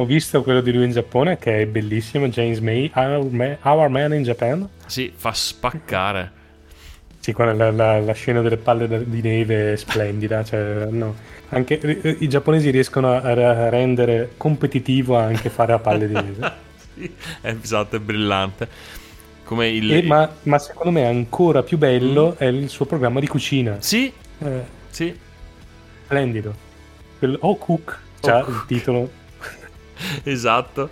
Ho visto quello di lui in Giappone che è bellissimo, James May, Our, Ma- Our Man in Japan. Sì, fa spaccare. Sì, quella- la, la- la scena delle palle di neve è splendida. Cioè, no. Anche i giapponesi riescono a, rendere competitivo anche fare a palle di neve. Sì, è, esatto, è brillante. Come il... E- ma, ma secondo me ancora più bello è il suo programma di cucina. Sì, Eh, sì, splendido. Quello, oh Cook, già Oh, il Cook. titolo. esatto.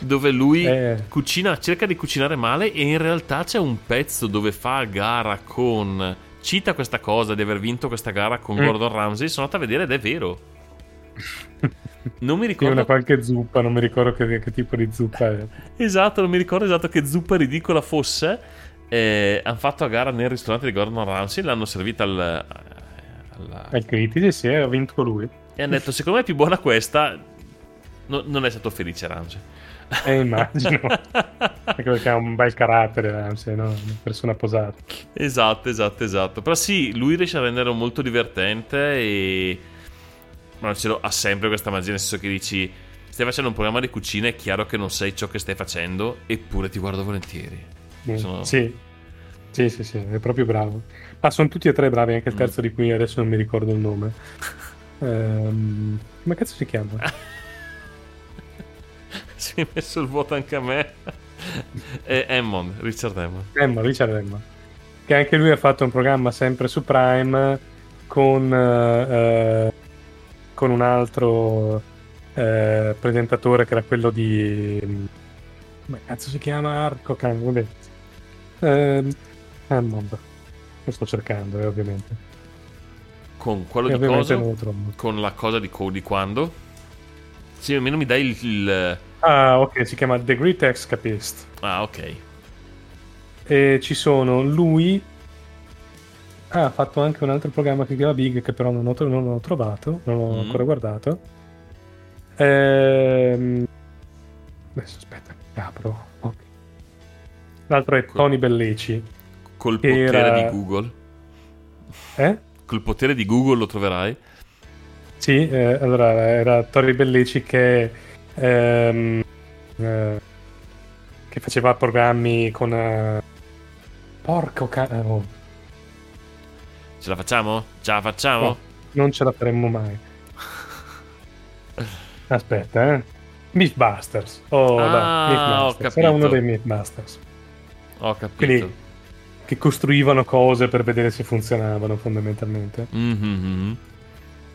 Dove lui Eh. cucina, cerca di cucinare male e in realtà c'è un pezzo dove fa gara con... Cita questa cosa di aver vinto questa gara con Mm. Gordon Ramsay. Sono andato a vedere ed è vero. Non mi Sì, ricordo... una qualche zuppa, non mi ricordo che, che tipo di zuppa è. Esatto, non mi ricordo esatto che zuppa ridicola fosse. Eh, hanno fatto a gara nel ristorante di Gordon Ramsay, l'hanno servita al... alla- Ai critici, sì, ha vinto lui. E hanno detto, secondo me è più buona questa. No- non è stato felice Ramsey. Eh, immagino. Anche perché ha un bel carattere, Ramsey, no? Una persona posata. esatto, esatto, esatto. Però sì, lui riesce a renderlo molto divertente e... Ma ce lo- ha sempre questa magia, nel senso che dici... Stai facendo un programma di cucina, è chiaro che non sai ciò che stai facendo, eppure ti guardo volentieri. Mm, Sono- Sì. Sì, sì, sì, è proprio bravo. Ma sono tutti e tre bravi, anche il Mm. terzo di cui adesso non mi ricordo il nome. Ehm, come cazzo si chiama? si è messo il vuoto anche a me. e Hammond, Richard Hammond. Hammond, Richard Hammond. Che anche lui ha fatto un programma sempre su Prime con, eh, con un altro eh, presentatore che era quello di... Come cazzo si chiama? Arco Can- vabbè. Eh, Hammond. Lo sto cercando, eh, ovviamente. Con quello E di cosa? Con la cosa di, co- di quando? Sì, almeno mi dai il... il- Ah, ok, si chiama The Great Escapist. Ah, ok. E ci sono lui. Ah, ha fatto anche un altro programma che si chiama Big, che però non ho, non ho trovato, non ho Mm. ancora guardato. Ehm... Adesso aspetta, apro. Ok. L'altro è Tony Belleci. Col potere era- di Google. Eh? Col potere di Google lo troverai. Sì, eh, allora era Tony Belleci che, ehm, eh, che faceva programmi con... eh, Porco ca- eh, oh, Ce la facciamo? Ce la facciamo? no, non ce la faremmo mai. Aspetta, eh. Mythbusters. Oh, Ah, Mythbusters. Era uno dei Mythbusters. Ho capito. Quelli che costruivano cose per vedere se funzionavano fondamentalmente. Mhm.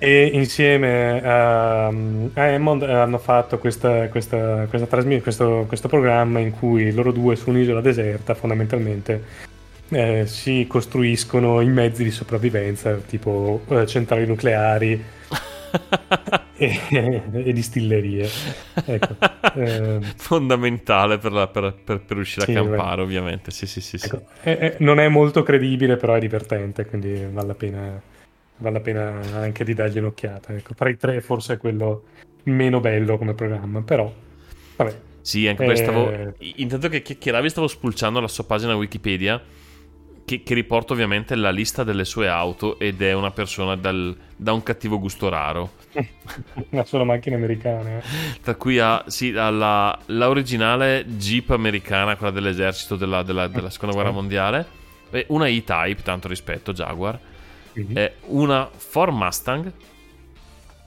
E insieme a, a Hammond hanno fatto questa, questa, questa trasmi- questo, questo programma in cui loro due su un'isola deserta fondamentalmente eh, si costruiscono i mezzi di sopravvivenza, tipo eh, centrali nucleari e, e distillerie. Ecco. Eh, Fondamentale per, la- per- per- per riuscire Sì, a campare, ovviamente. Sì, sì, sì. sì. ecco. Eh, eh, non è molto credibile, però è divertente, quindi vale la pena, vale la pena anche di dargli un'occhiata. Ecco. Tra i tre forse è quello meno bello come programma, però vabbè. Sì, anche Eh. stavo. Intanto che chiacchieravi, stavo spulciando la sua pagina Wikipedia. Che, che riporta ovviamente la lista delle sue auto ed è una persona dal- da un cattivo gusto raro. Ma solo macchine americane. eh. Tra cui ha, sì, ha la, la originale Jeep americana, quella dell'esercito della, della- della seconda guerra mondiale, una E-Type, tanto rispetto, Jaguar, Mhm. e una Ford Mustang,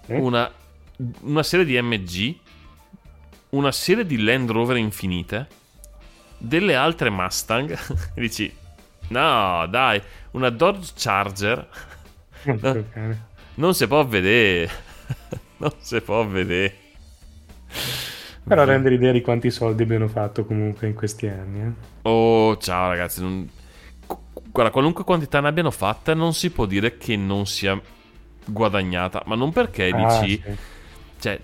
Eh? una, una serie di MG, una serie di Land Rover infinite, delle altre Mustang, dici, no dai, una Dodge Charger, Molto bene. non si può vedere, non si può vedere. Però rende l'idea di quanti soldi abbiano fatto comunque in questi anni. eh. Oh, ciao ragazzi. non- Guarda, qualunque quantità ne abbiano fatta, non si può dire che non sia guadagnata. Ma non perché Ah, dici, sì. cioè,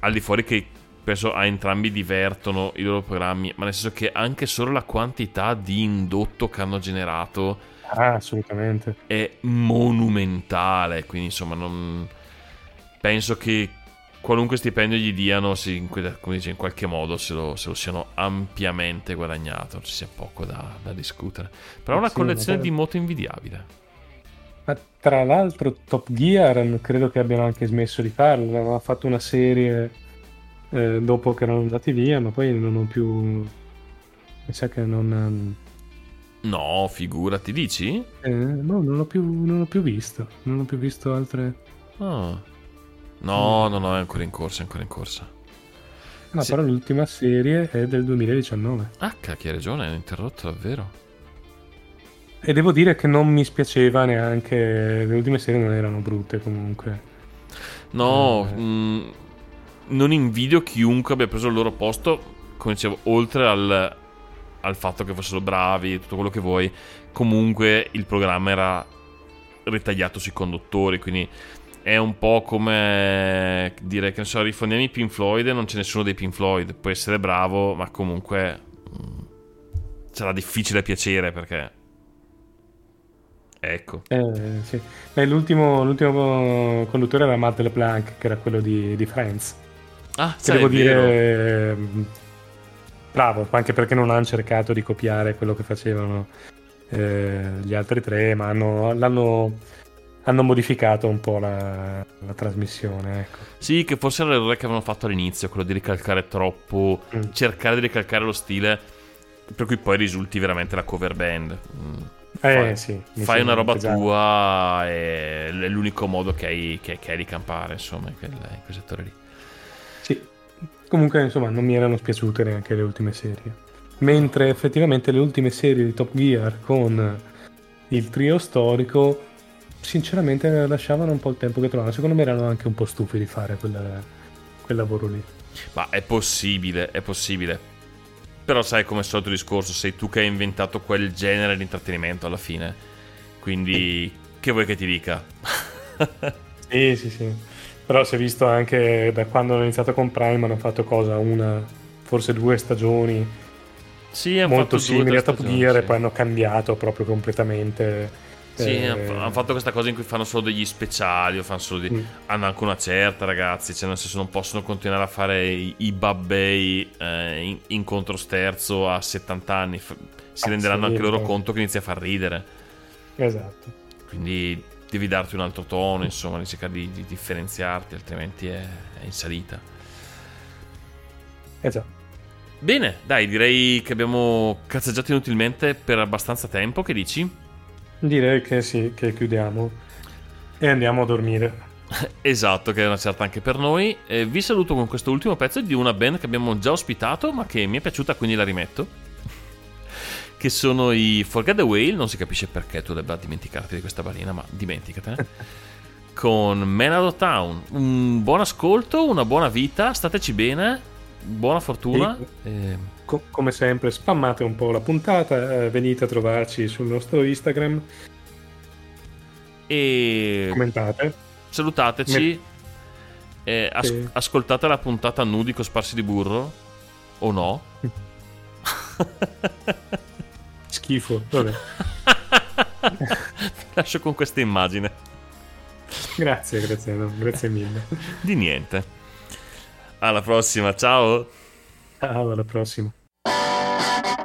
al di fuori che penso a entrambi divertono i loro programmi, ma nel senso che anche solo la quantità di indotto che hanno generato Ah, assolutamente. è monumentale. Quindi, insomma, non... penso che qualunque stipendio gli diano, si- come dice, in qualche modo se lo, se lo siano ampiamente guadagnato. Ci sia poco da, da discutere. Però è una Sì, collezione magari- di moto invidiabile. Ma tra l'altro, Top Gear credo che abbiano anche smesso di farlo. Avevano fatto una serie eh, dopo che erano andati via, ma poi non ho più. Mi sa che non. No, figurati, dici? eh, no, non l'ho più, non l'ho più visto. Non ho più visto altre. Ah. No, no, no, è ancora in corsa, è ancora in corsa. No, Sì. però l'ultima serie è del 2019. Ah, cacchio, hai ragione, hai interrotto davvero. E devo dire che non mi spiaceva neanche. Le ultime serie non erano brutte comunque. No, Eh. mh, non invidio chiunque abbia preso il loro posto. Come dicevo, oltre al, al fatto che fossero bravi e tutto quello che vuoi, comunque il programma era ritagliato sui conduttori. Quindi è un po' come dire che ne so, rifondiamo i Pink Floyd e non c'è nessuno dei Pink Floyd. Puoi essere bravo, ma comunque mh, sarà difficile piacere perché. Ecco. Eh, sì. Beh, l'ultimo, l'ultimo conduttore era Matt LeBlanc, che era quello di, di Friends. Ah, Che devo dire, ehm, bravo, anche perché non hanno cercato di copiare quello che facevano eh, gli altri tre, ma hanno, l'hanno, hanno modificato un po' la, la trasmissione. Ecco. Sì, che forse era l'errore che avevano fatto all'inizio, quello di ricalcare troppo, Mm. cercare di ricalcare lo stile, per cui poi risulti veramente la cover band. Mm. Eh, Fai- sì, Fai una roba pesante. tua e è l'unico modo che hai, che, che hai di campare, insomma, in quel, in quel settore lì. Sì. comunque insomma non mi erano spiaciute neanche le ultime serie. Mentre effettivamente le ultime serie di Top Gear con il trio storico sinceramente lasciavano un po' il tempo che trovavano. Secondo me erano anche un po' stufi di fare quel, quel lavoro lì. Ma è possibile, è possibile. Però sai come è il solito discorso, sei tu che hai inventato quel genere di intrattenimento alla fine. Quindi che vuoi che ti dica? sì, sì, sì. Però si è visto anche da quando hanno iniziato con Prime hanno fatto cosa? Una, forse due stagioni sì, molto simili a Top Gear e sì. poi hanno cambiato proprio completamente. Sì, eh, hanno fatto questa cosa in cui fanno solo degli speciali o fanno solo di... Mm. hanno anche una certa ragazzi, cioè nel senso non possono continuare a fare i, i babbei eh, in, incontro sterzo a 70 anni, F- si Ah, renderanno sì, anche loro conto che inizia a far ridere, Esatto. quindi devi darti un altro tono, insomma, devi cercare di, di differenziarti, altrimenti è, è in salita. Già. Bene, dai, direi che abbiamo cazzeggiato inutilmente per abbastanza tempo, che dici? Direi che sì, che chiudiamo e andiamo a dormire. Esatto, che è una certa anche per noi. Eh, vi saluto con questo ultimo pezzo di una band che abbiamo già ospitato, ma che mi è piaciuta, quindi la rimetto. Che sono i Forget the Whale. Non si capisce perché tu debba dimenticarti di questa balena, ma dimenticatene. con Man Out of Town. Un buon ascolto, una buona vita, stateci bene, buona fortuna. Eh, Co- come sempre, spammate un po' la puntata, eh, venite a trovarci sul nostro Instagram, e commentate. salutateci. Eh, as- Sì. Ascoltate la puntata nudi con sparsi di burro. O no? Schifo, vabbè. Lascio con questa immagine. Grazie, grazie, no, grazie mille. Di niente. Alla prossima, ciao. Ciao, alla prossima. Thank you.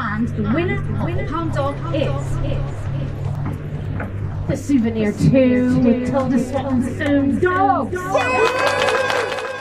And the winner of Palm Dog is. The souvenir 2 with Tilda Swinton's own dogs.